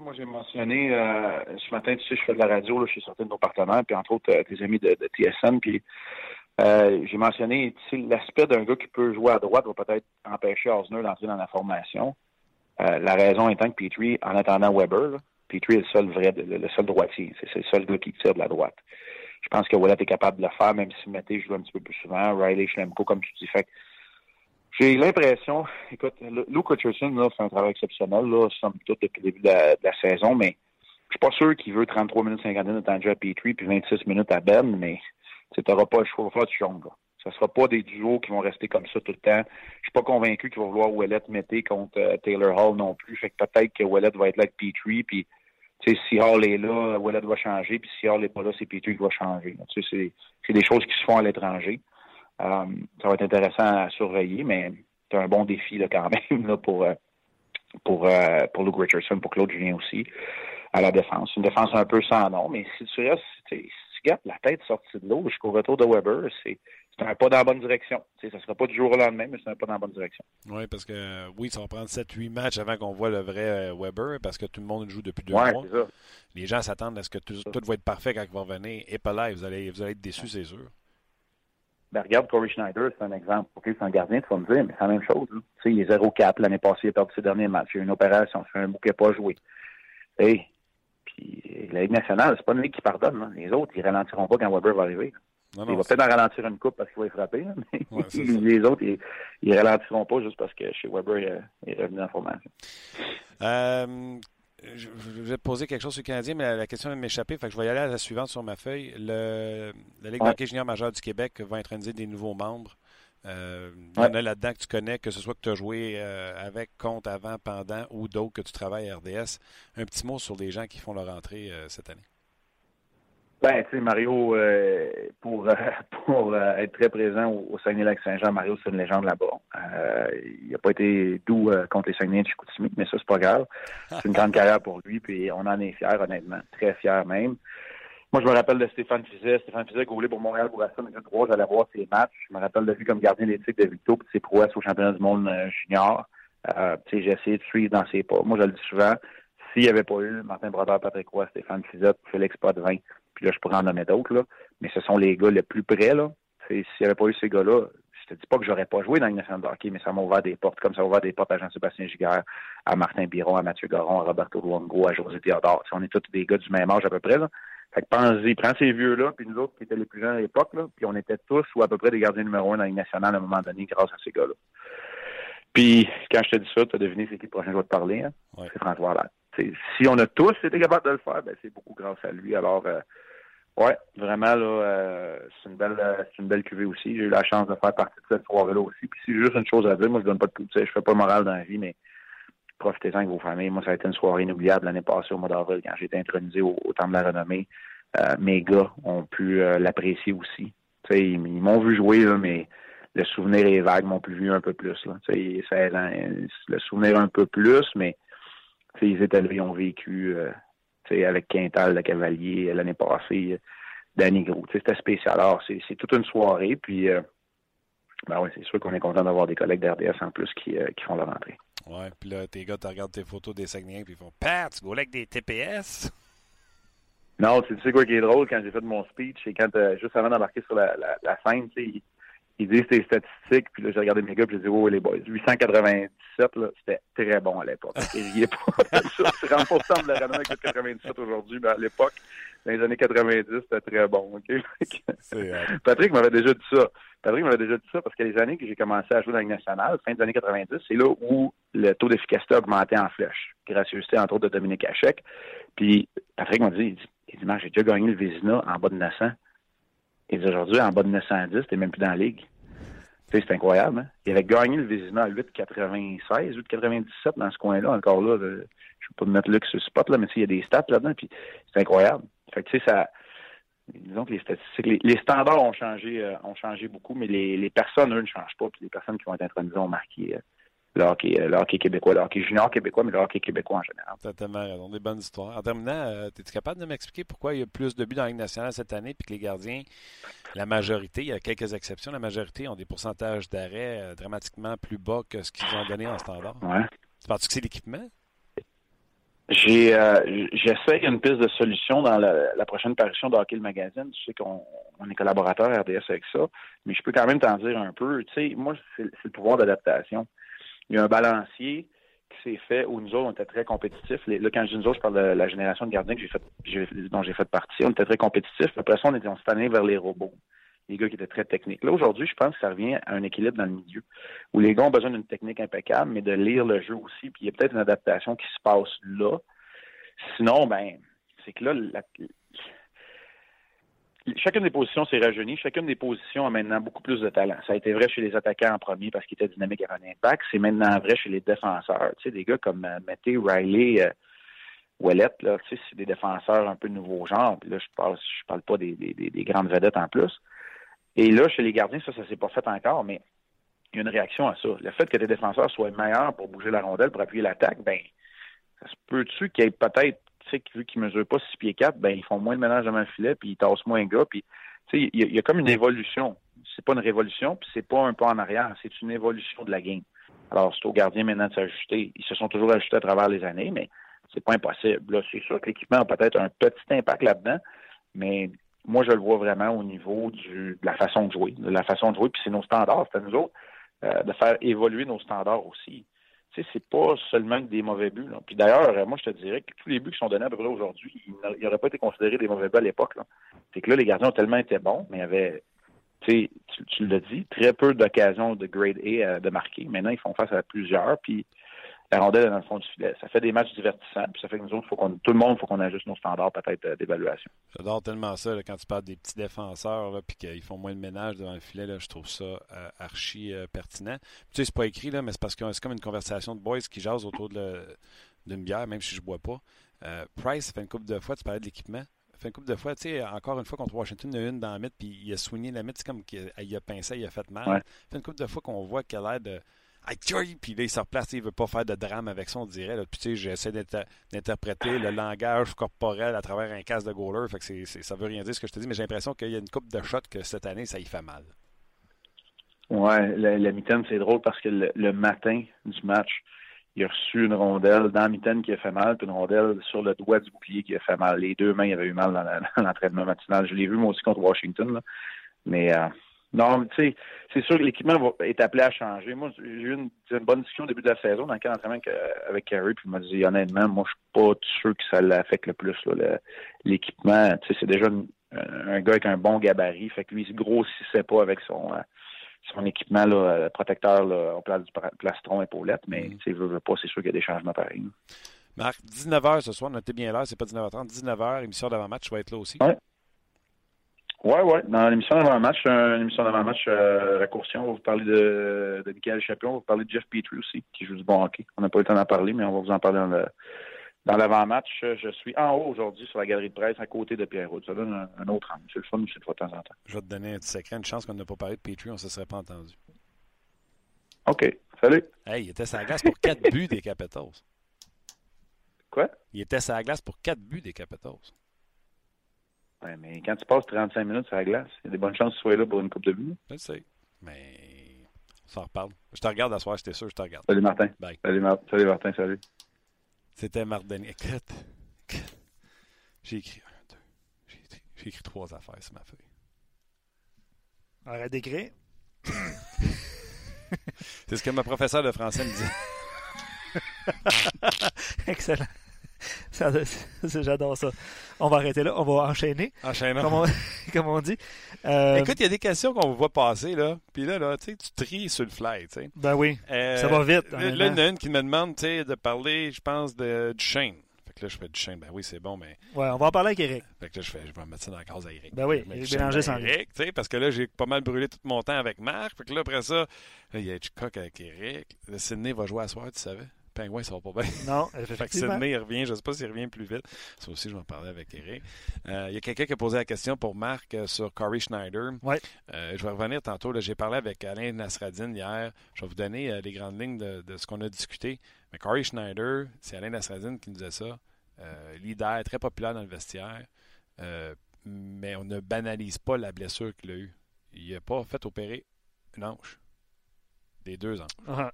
moi, j'ai mentionné euh, ce matin, tu sais, je fais de la radio là, chez certains de nos partenaires, puis entre autres euh, tes amis de, TSN, puis euh, j'ai mentionné l'aspect d'un gars qui peut jouer à droite va peut-être empêcher Osner d'entrer dans la formation. la raison étant que Petrie, en attendant Weber, là, Petrie est le seul vrai, le, seul droitier. C'est le seul gars qui tire de la droite. Je pense que Wallet est capable de le faire, même si Mété joue un petit peu plus souvent. Riley Schlemko, comme tu dis. Fait j'ai l'impression, écoute, Luke Richardson là, fait un travail exceptionnel, là, somme toute, depuis le début de la, saison, mais je suis pas sûr qu'il veut 33 minutes 51 de temps de jeu à Petrie puis 26 minutes à Ben, mais tu n'auras pas le choix, va tu jongles. Ce ne sera pas des duos qui vont rester comme ça tout le temps. Je suis pas convaincu qu'il va vouloir Ouellet mettre contre euh, Taylor Hall non plus. Fait que peut-être que Ouellet va être là avec Petrie, puis si Hall est là, Ouellet va changer, puis si Hall n'est pas là, c'est Petrie qui va changer. C'est des choses qui se font à l'étranger. Ça va être intéressant à surveiller, mais c'est un bon défi là, quand même là, pour, pour, pour Luke Richardson, pour Claude Julien aussi, à la défense. Une défense un peu sans nom, mais si tu restes, si tu gardes la tête sortie de l'eau jusqu'au retour de Weber, c'est c'est un pas dans la bonne direction. ça ne sera pas du jour au lendemain, mais c'est un pas dans la bonne direction. Oui, parce que oui, ça va prendre 7-8 matchs avant qu'on voit le vrai euh, Weber, parce que tout le monde joue depuis deux ouais, mois. Les gens s'attendent à ce que tout, va être parfait quand il va revenir. Et pas là, vous allez, vous allez être déçus, c'est sûr. Ben, regarde Corey Schneider, c'est un exemple. OK, c'est un gardien, tu vas me dire, mais c'est la même chose. Tu sais, il est 0-4 l'année passée, il a perdu ses derniers matchs. Il a eu une opération, c'est un bouquet pas joué. Hey, puis la Ligue nationale, c'est pas une ligue qui pardonne. Les autres, ils ralentiront pas quand Weber va arriver il va peut-être en ralentir une coupe parce qu'il va y frapper, mais les autres, ils, ne ralentiront pas juste parce que chez Weber est revenu en formation. Euh, je, vais te poser quelque chose sur le Canadien, mais la, question de m'échapper. Fait que je vais y aller à la suivante sur ma feuille. Le, la Ligue ouais. junior majeure du Québec va introduire des nouveaux membres. Euh, il y en a là-dedans que tu connais, que ce soit que tu as joué euh, avec, contre, avant, pendant ou d'autres que tu travailles à RDS. Un petit mot sur les gens qui font leur entrée cette année. Ben, tu sais, Mario, euh, pour, euh, pour euh, être très présent au, au Saguenay-Lac-Saint-Jean, Mario, c'est une légende là-bas. il n'a pas été doux contre les Saguenay de Chicoutimi, mais ça, c'est pas grave. C'est une grande carrière pour lui, puis on en est fiers, honnêtement. Très fiers même. Moi, je me rappelle de Stéphane Fizet. Stéphane Fizet, roulé pour Montréal pour Bourassa, mais trois, j'allais voir ses matchs. Je me rappelle de lui comme gardien d'éthique de Victo, puis ses prouesses au championnat du monde junior. tu sais, j'ai essayé de suivre dans ses pas. Moi, je le dis souvent, s'il n'y avait pas eu Martin Brodeur, Patrick Roy, Stéphane Fizet, Félix Potvin, puis là, je pourrais en nommer d'autres, là. Mais ce sont les gars les plus près, là. S'il n'y avait pas eu ces gars-là, je te dis pas que j'aurais pas joué dans le national de hockey, mais ça m'a ouvert des portes, comme ça m'a ouvert des portes à Jean-Sébastien Giguère, à Martin Biron, à Mathieu Garon, à Roberto Luongo, à José Théodore. on est tous des gars du même âge à peu près, là. Fait que pensez, prends ces vieux-là, puis nous autres qui étaient les plus jeunes à l'époque, là, puis on était tous ou à peu près des gardiens numéro un dans le nationale à un moment donné grâce à ces gars-là. Puis, quand je te dis ça, tu as deviné c'est qui le prochain joueur de parler, hein? C'est François Hollande. Si on a tous été capables de le faire, ben, c'est beaucoup grâce à lui. Alors, euh, Ouais, vraiment là, euh, c'est une belle, euh, c'est une belle cuvée aussi. J'ai eu la chance de faire partie de cette soirée-là aussi. Puis c'est juste une chose à dire, moi je donne pas de tout, je fais pas moral dans la vie, mais profitez-en avec vos familles. Moi, ça a été une soirée inoubliable l'année passée au mois d'avril quand j'ai été intronisé au, temps de la renommée. Euh, mes gars ont pu l'apprécier aussi. sais ils, ils m'ont vu jouer, là, mais le souvenir est vague, m'ont pu vu un peu plus. Là. Ça, le souvenir un peu plus, mais ils étaient là, ils ont vécu avec Quintal, le Cavalier, l'année passée, Danny Gros. C'était spécial. Alors, c'est toute une soirée. Puis, euh, ben ouais, c'est sûr qu'on est content d'avoir des collègues d'RDS en plus qui, euh, qui font leur entrée. Ouais, puis là, tes gars, tu regardes tes photos des Saguenayens, puis ils font Pat, tu avec des TPS? Non, tu sais quoi qui est drôle quand j'ai fait mon speech, c'est quand, euh, juste avant d'embarquer sur la, la, la scène, tu sais, ils disent tes statistiques, puis là, j'ai regardé mes gars, puis j'ai dit, oh, les boys, 897, là, c'était très bon à l'époque. Il est pas c'est renforçant de la ramener avec 97 aujourd'hui, mais à l'époque, dans les années 90, c'était très bon, OK? Patrick m'avait déjà dit ça. Patrick m'avait déjà dit ça parce que les années que j'ai commencé à jouer dans la nationale, fin des années 90, c'est là où le taux d'efficacité augmentait en flèche, gracieuseté, entre autres, de Dominique Hachek. Puis Patrick m'a dit, il dit, j'ai déjà gagné le Vézina en bas de 900. Et aujourd'hui, en bas de 910, t'es même plus dans la ligue. c'est incroyable. Hein? Il avait gagné le Vézina à 8,96, 8,97 dans ce coin-là. Encore là, je ne vais pas me mettre là sur ce spot, là, mais il y a des stats là-dedans, puis c'est incroyable. Fait que, tu sais, ça, disons que les statistiques, les, standards ont changé, euh, ont changé beaucoup, mais les, les personnes, eux, ne changent pas. Puis les personnes qui vont être intronisées ont marqué euh, le hockey, euh, le hockey québécois, le hockey junior québécois, mais le hockey québécois en général. T'as tellement raison, des bonnes histoires. En terminant, euh, es-tu capable de m'expliquer pourquoi il y a plus de buts dans la Ligue nationale cette année, puis que les gardiens, la majorité, il y a quelques exceptions, la majorité ont des pourcentages d'arrêt euh, dramatiquement plus bas que ce qu'ils ont donné en standard? Ouais. Tu penses que c'est l'équipement? J'ai j'essaie une piste de solution dans la, prochaine parution de Hockey le Magazine. Je sais qu'on est collaborateur RDS avec ça, mais je peux quand même t'en dire un peu. Tu sais, moi, c'est le pouvoir d'adaptation il y a un balancier qui s'est fait où nous autres, on était très compétitifs. là, quand je dis nous autres, je parle de la génération de gardiens que j'ai fait, dont j'ai fait partie. On était très compétitifs. Après ça, on, était, on s'est allé vers les robots. Les gars qui étaient très techniques. Là, aujourd'hui, je pense que ça revient à un équilibre dans le milieu, où les gars ont besoin d'une technique impeccable, mais de lire le jeu aussi. Puis il y a peut-être une adaptation qui se passe là. Sinon, ben, c'est que là, la, chacune des positions s'est rajeunie. Chacune des positions a maintenant beaucoup plus de talent. Ça a été vrai chez les attaquants en premier parce qu'ils étaient dynamiques avaient un impact. C'est maintenant vrai chez les défenseurs. Tu sais, des gars comme euh, Riley, euh, là, tu sais, c'est des défenseurs un peu de nouveau genre. Puis là, je parle, je parle pas des, grandes vedettes en plus. Et là, chez les gardiens, ça, ça s'est pas fait encore, mais il y a une réaction à ça. Le fait que tes défenseurs soient meilleurs pour bouger la rondelle, pour appuyer l'attaque, ben, ça se peut-tu qu'il y ait peut-être, vu qu'ils mesurent pas 6 pieds 4, ben, ils font moins de ménage devant le filet, puis ils tassent moins gars, puis, il y, a comme une évolution. C'est pas une révolution, puis c'est pas un pas en arrière, c'est une évolution de la game. Alors, c'est aux gardiens maintenant de s'ajuster. Ils se sont toujours ajustés à travers les années, mais c'est pas impossible. C'est sûr que l'équipement a peut-être un petit impact là-dedans, mais moi, je le vois vraiment au niveau de la façon de jouer. De la façon de jouer, puis c'est nos standards, c'est à nous autres euh, de faire évoluer nos standards aussi. C'est pas seulement des mauvais buts. Puis d'ailleurs, moi, je te dirais que tous les buts qui sont donnés à peu aujourd'hui, ils n'auraient pas été considérés des mauvais buts à l'époque. C'est que là, les gardiens ont tellement été bons, mais il y avait, tu, tu l'as dit, très peu d'occasions de grade A euh, de marquer. Maintenant, ils font face à plusieurs, puis la rondelle est dans le fond du filet. Ça fait des matchs divertissants, puis ça fait que nous autres, faut qu'on, tout le monde, il faut qu'on ajuste nos standards peut-être euh, d'évaluation. J'adore tellement ça quand tu parles des petits défenseurs, là, puis qu'ils font moins de ménage devant le filet. Là, je trouve ça euh, archi euh, pertinent. tu sais, c'est pas écrit, là, mais c'est parce que c'est comme une conversation de boys qui jasent autour d'une bière, même si je bois pas. Price, ça fait une couple de fois, tu parlais de l'équipement. Fait une couple de fois, tu sais, encore une fois contre Washington, il y a une dans la mythe, puis il a soigné la mythe, c'est comme qu'il a, pincé, il a fait mal. Fait une couple de fois qu'on voit qu'elle a l'air de puis là, il se replace, il veut pas faire de drame avec ça, on dirait. Sais, j'essaie d'interpréter le langage corporel à travers un casque de goaler. Fait que ça veut rien dire ce que je te dis, mais j'ai l'impression qu'il y a une coupe de shots que cette année, ça y fait mal. Ouais, la, la mitaine, c'est drôle parce que le, matin du match, il a reçu une rondelle dans la mitaine qui a fait mal, puis une rondelle sur le doigt du bouclier qui a fait mal. Les deux mains, il avait eu mal dans, l'entraînement matinal. Je l'ai vu moi aussi contre Washington, là. mais euh, non, tu sais, c'est sûr que l'équipement est appelé à changer. Moi, j'ai eu une, bonne discussion au début de la saison dans le cas d'entraînement avec Carey, puis il m'a dit honnêtement, moi, je suis pas sûr que ça l'affecte le plus. l'équipement, tu sais, c'est déjà un gars avec un bon gabarit, fait que lui, il se grossissait pas avec son euh, son équipement là, protecteur là, au place du plastron épaulette, mais mm. tu sais, veut, pas, c'est sûr qu'il y a des changements pareils. Marc, 19h ce soir, notez bien l'heure, c'est pas 19h30, 19h, émission d'avant-match, tu vas être là aussi. Ouais. Oui, oui. Dans l'émission d'avant-match, une émission d'avant-match euh, raccourci, on va vous parler de, de Michael Chapion, on va vous parler de Jeff Petrie aussi, qui joue du bon hockey. On n'a pas eu le temps d'en parler, mais on va vous en parler dans le dans l'avant-match. Je suis en haut aujourd'hui sur la galerie de presse à côté de Pierre Ça donne un, autre angle. C'est le fun aussi de fois de temps en temps. Je vais te donner un petit secret, une chance qu'on n'a pas parlé de Petrie, on ne se serait pas entendu. OK. Salut. Hey, il était sur la glace pour quatre buts des Capitals. Quoi? Il était sur la glace pour quatre buts des Capitals mais quand tu passes 35 minutes sur la glace, il y a des bonnes chances que tu sois là pour une coupe de vue. Je sais. Mais on s'en reparle. Je te regarde à soir, j'étais sûr, je te regarde. Salut Martin. Bye. Salut, salut Martin, salut. C'était Martin. Écoute, j'ai écrit un, deux. J'ai écrit, trois affaires sur ma feuille. Arrête d'écrire. C'est ce que ma professeure de français me dit. Excellent. J'adore ça. On va arrêter là. On va enchaîner. Enchaîner. Comme on, dit. Euh, Écoute, il y a des questions qu'on voit passer. là. Puis là, là tu tries sur le fly. sais. Ben oui. Euh, ça va vite. Là, il y en a une qui me demande de parler, je pense, de, du Shane. Fait que là, je fais du Shane. Ben oui, c'est bon, mais. Ouais, on va en parler avec Eric. Fait que là, je, fais, je vais me mettre ça dans la case à Eric. Ben oui, Eric Bélanger sans Eric. tu sais, Parce que là, j'ai pas mal brûlé tout mon temps avec Marc. Fait que là, après ça, il y a Hitchcock avec Eric. Le Sydney va jouer à soir, tu savais? Pingouin, ça va pas bien. Non, effectivement. Sydney, il revient. Je ne sais pas s'il revient plus vite. Ça aussi, je vais en parler avec Eric. Euh, il y a quelqu'un qui a posé la question pour Marc euh, sur Corey Schneider. Ouais. Euh, je vais revenir tantôt. J'ai parlé avec Alain Nasradine hier. Je vais vous donner les grandes lignes de, ce qu'on a discuté. Mais Corey Schneider, c'est Alain Nasradine qui nous disait ça. leader, très populaire dans le vestiaire. mais on ne banalise pas la blessure qu'il a eue. Il n'a pas fait opérer une hanche. Des deux ans. Uh-huh.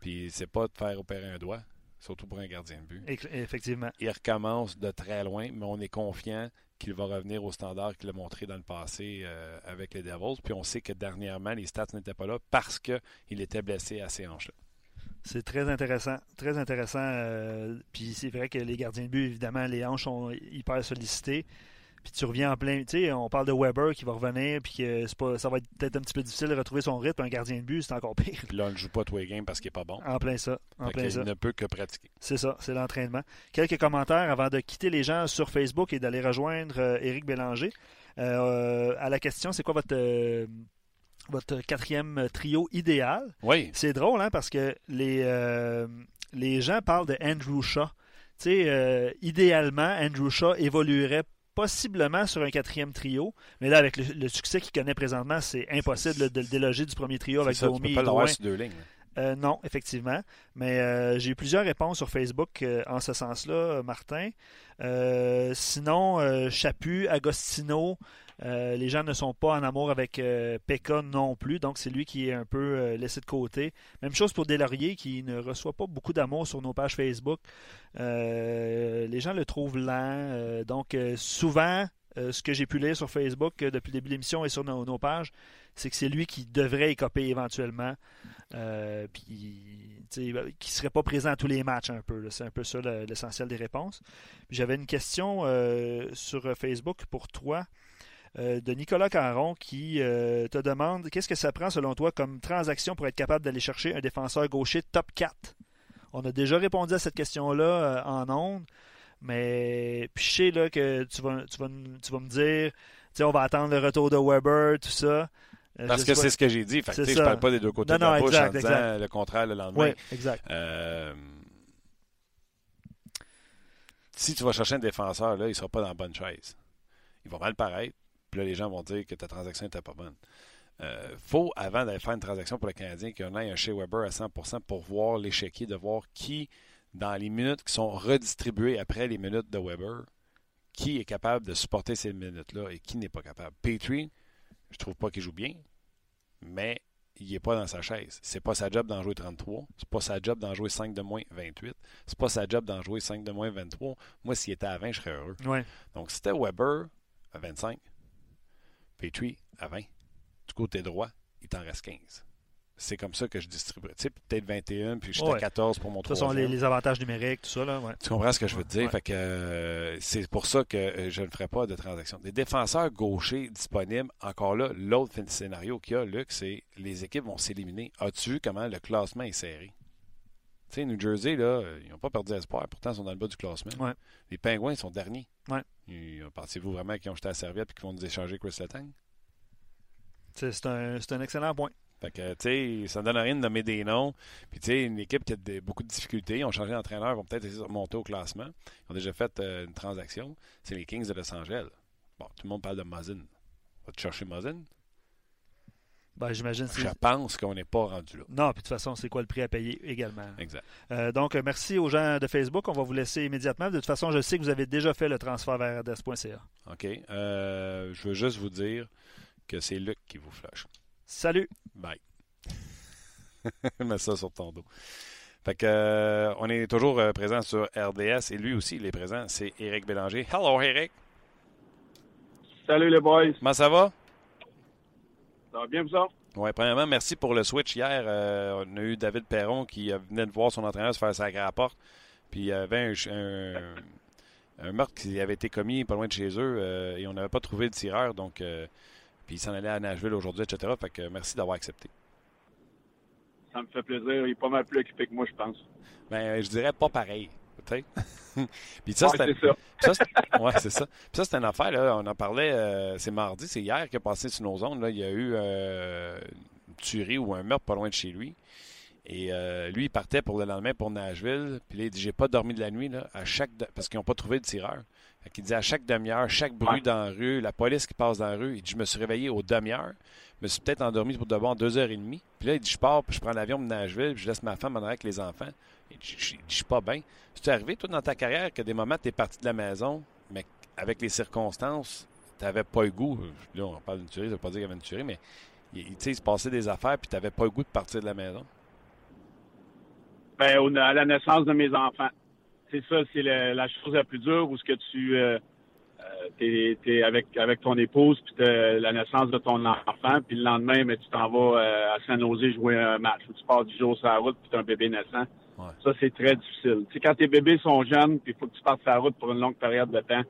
Puis c'est pas de faire opérer un doigt, surtout pour un gardien de but. Effectivement. Il recommence de très loin, mais on est confiant qu'il va revenir au standard qu'il a montré dans le passé euh, avec les Devils. Puis on sait que dernièrement, les stats n'étaient pas là parce qu'il était blessé à ces hanches-là. C'est très intéressant. Très intéressant. Euh, puis c'est vrai que les gardiens de but, évidemment, les hanches sont hyper sollicités puis tu reviens en plein. Tu sais, on parle de Weber qui va revenir, puis que c'est pas, ça va être peut-être un petit peu difficile de retrouver son rythme. Un gardien de but, c'est encore pire. Puis là, on ne joue pas tous les games parce qu'il n'est pas bon. En plein ça. En plein il ne peut que pratiquer. C'est ça, c'est l'entraînement. Quelques commentaires avant de quitter les gens sur Facebook et d'aller rejoindre euh, Éric Bélanger. Euh, à la question, c'est quoi votre. Euh, votre quatrième trio idéal? Oui. C'est drôle, hein, parce que les, les gens parlent de Andrew Shaw. Tu sais, idéalement, Andrew Shaw évoluerait possiblement sur un quatrième trio. Mais là, avec le, succès qu'il connaît présentement, c'est impossible de le déloger du premier trio avec Domi et Drouin. deux lignes. Euh, non, effectivement. Mais euh, j'ai eu plusieurs réponses sur Facebook euh, en ce sens-là, Martin. sinon, Chapu, Agostino, les gens ne sont pas en amour avec Pekka non plus, donc c'est lui qui est un peu laissé de côté. Même chose pour Delaurier qui ne reçoit pas beaucoup d'amour sur nos pages Facebook. les gens le trouvent lent. donc souvent, ce que j'ai pu lire sur Facebook depuis le début de l'émission et sur nos pages, c'est que c'est lui qui devrait écoper éventuellement. Euh, puis, ben, qui ne serait pas présent à tous les matchs un peu. C'est un peu ça l'essentiel des réponses. J'avais une question euh, sur Facebook pour toi. Euh, de Nicolas Caron qui te demande qu'est-ce que ça prend selon toi comme transaction pour être capable d'aller chercher un défenseur gaucher top 4 On a déjà répondu à cette question-là en ondes, mais puis je sais là, que tu vas, tu vas, tu vas me dire on va attendre le retour de Weber, tout ça. Euh, Parce que c'est ce que j'ai dit. Fait je ne parle pas des deux côtés de la bouche en disant le contraire le lendemain. Oui, exact. Euh, si tu vas chercher un défenseur, là, il ne sera pas dans la bonne chaise. Il va mal paraître. Puis là, les gens vont dire que ta transaction n'était pas bonne. Euh, faut, avant d'aller faire une transaction pour le Canadien, qu'il y en ait un chez Weber à 100% pour voir l'échiquier, de voir qui, dans les minutes qui sont redistribuées après les minutes de Weber, qui est capable de supporter ces minutes-là et qui n'est pas capable. Petrie, je trouve pas qu'il joue bien, mais il n'est pas dans sa chaise. C'est pas sa job d'en jouer 33. C'est pas sa job d'en jouer 5 de moins 28. C'est pas sa job d'en jouer 5 de moins 23. Moi, s'il était à 20, je serais heureux. Donc, c'était Weber à 25, Petrie à 20. Du côté droit, il t'en reste 15 c'est comme ça que je distribue. Tu sais, peut-être 21, puis je suis à 14 pour mon Ce sont les, les, avantages numériques, tout ça. Là, Tu comprends ce que je veux te dire? Fait que euh, c'est pour ça que euh, je ne ferai pas de transaction. Des défenseurs gauchers disponibles, encore là, l'autre scénario qu'il y a, Luc, c'est les équipes vont s'éliminer. As-tu vu comment le classement est serré? Tu sais, New Jersey, là, ils n'ont pas perdu espoir. Pourtant, ils sont dans le bas du classement. Les Pingouins sont derniers. Pensez-vous vraiment qu'ils ont jeté la serviette et qu'ils vont nous échanger Chris Letang? C'est un, un excellent point. Fait que, tu sais, ça ne donne rien de nommer des noms. Puis, tu sais, une équipe qui a beaucoup de difficultés, ils ont changé d'entraîneur, vont peut-être essayer de remonter au classement. Ils ont déjà fait euh, une transaction. C'est les Kings de Los Angeles. Bon, tout le monde parle de Mazin. Va te chercher Mazin? Ben, j'imagine Je pense qu'on n'est pas rendu là. Non, puis de toute façon, c'est quoi le prix à payer également. Exact. Euh, donc, merci aux gens de Facebook. On va vous laisser immédiatement. De toute façon, je sais que vous avez déjà fait le transfert vers RDS.ca. OK. Euh, je veux juste vous dire que c'est Luc qui vous flash. Salut. Bye. Mets ça sur ton dos. Fait que, euh, on est toujours euh, présent sur RDS et lui aussi, il est présent. C'est Eric Bélanger. Hello, Eric. Salut, les boys. Comment ça va? Ça va bien, vous? Oui, premièrement, merci pour le switch hier. Euh, on a eu David Perron qui venait de voir son entraîneur se faire sacrer à la porte. Puis il y avait un, meurtre qui avait été commis pas loin de chez eux et on n'avait pas trouvé le tireur. Donc, puis il s'en allait à Nashville aujourd'hui, etc. Fait que merci d'avoir accepté. Ça me fait plaisir. Il est pas mal plus équipé que moi, je pense. Ben, je dirais pas pareil. Puis ça, c'est ça. ouais, c'est ça. Puis ça, c'est une affaire, là. On en parlait, euh, c'est mardi, c'est hier qu'il a passé sur nos zones. Là. Il y a eu euh, une tuerie ou un meurtre pas loin de chez lui. Et euh, lui, il partait pour le lendemain pour Nashville. Puis là, il dit J'ai pas dormi de la nuit, là, à chaque parce qu'ils n'ont pas trouvé de tireur. Il dit à chaque demi-heure, chaque bruit dans la rue, la police qui passe dans la rue, il dit Je me suis réveillé aux demi-heures. Je me suis peut-être endormi pour de bon deux heures et demie. Puis là, il dit Je pars, puis je prends l'avion de Nashville, puis je laisse ma femme en avec les enfants. Il dit Je, je, suis pas bien. C'est arrivé, toi, dans ta carrière, que des moments, tu es parti de la maison, mais avec les circonstances, tu n'avais pas le goût. Là, on parle d'une tuerie, ça veut pas dire qu'il y avait une tuerie, mais il, il se passait des affaires, puis tu n'avais pas le goût de partir de la maison. Ben, à la naissance de mes enfants c'est ça, c'est la chose la plus dure où ce que tu euh, euh t'es, avec avec ton épouse puis la naissance de ton enfant puis le lendemain mais tu t'en vas euh, à San Jose jouer un match où tu pars du jour sur la route puis tu as un bébé naissant. Ça c'est très difficile. Tu sais quand tes bébés sont jeunes puis il faut que tu partes sur la route pour une longue période de temps.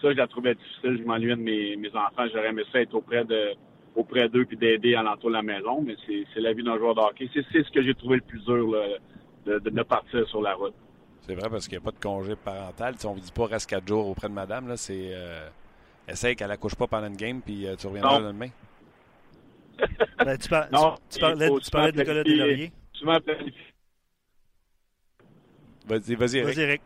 Ça je la trouvais difficile, je m'ennuie de mes, mes enfants, j'aurais aimé ça être auprès de auprès d'eux puis d'aider à l'entour de la maison, mais c'est, la vie d'un joueur de hockey. C'est, ce que j'ai trouvé le plus dur de, de partir sur la route. C'est vrai parce qu'il n'y a pas de congé parental. on ne vous dit pas reste quatre jours auprès de madame. Là, c'est, euh, essaye qu'elle n'accouche pas pendant une game puis euh, tu reviendras le lendemain. ben, tu, par... non, tu, parlais, tu parlais de Nicolas Delaurier. Souvent Vas-y, vas-y, Eric. Vas-y, Eric.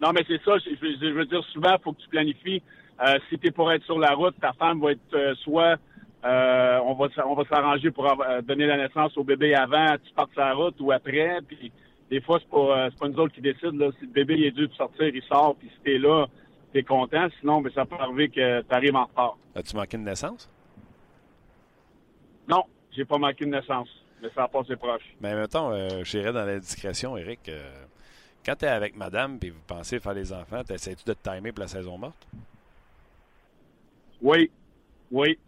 Non, mais c'est ça. Je, je, veux dire, souvent, il faut que tu planifies. Euh, si tu es pour être sur la route, ta femme va être euh, soit euh, on va on va s'arranger pour avoir, donner la naissance au bébé avant, tu partes sur la route ou après. Puis des fois, c'est pas c'est pas nous autres qui décident. Là. Si le bébé il est dû de sortir, il sort. Puis si t'es là, t'es content. Sinon, ben, ça peut arriver que tu arrives en retard. As-tu manqué de naissance? Non, j'ai pas manqué de naissance. Mais ça a passé proche. Mais mettons, euh, j'irais dans la discrétion, Eric. quand tu es avec madame et vous pensez faire les enfants, t'essaies-tu de te timer pour la saison morte? Oui, oui.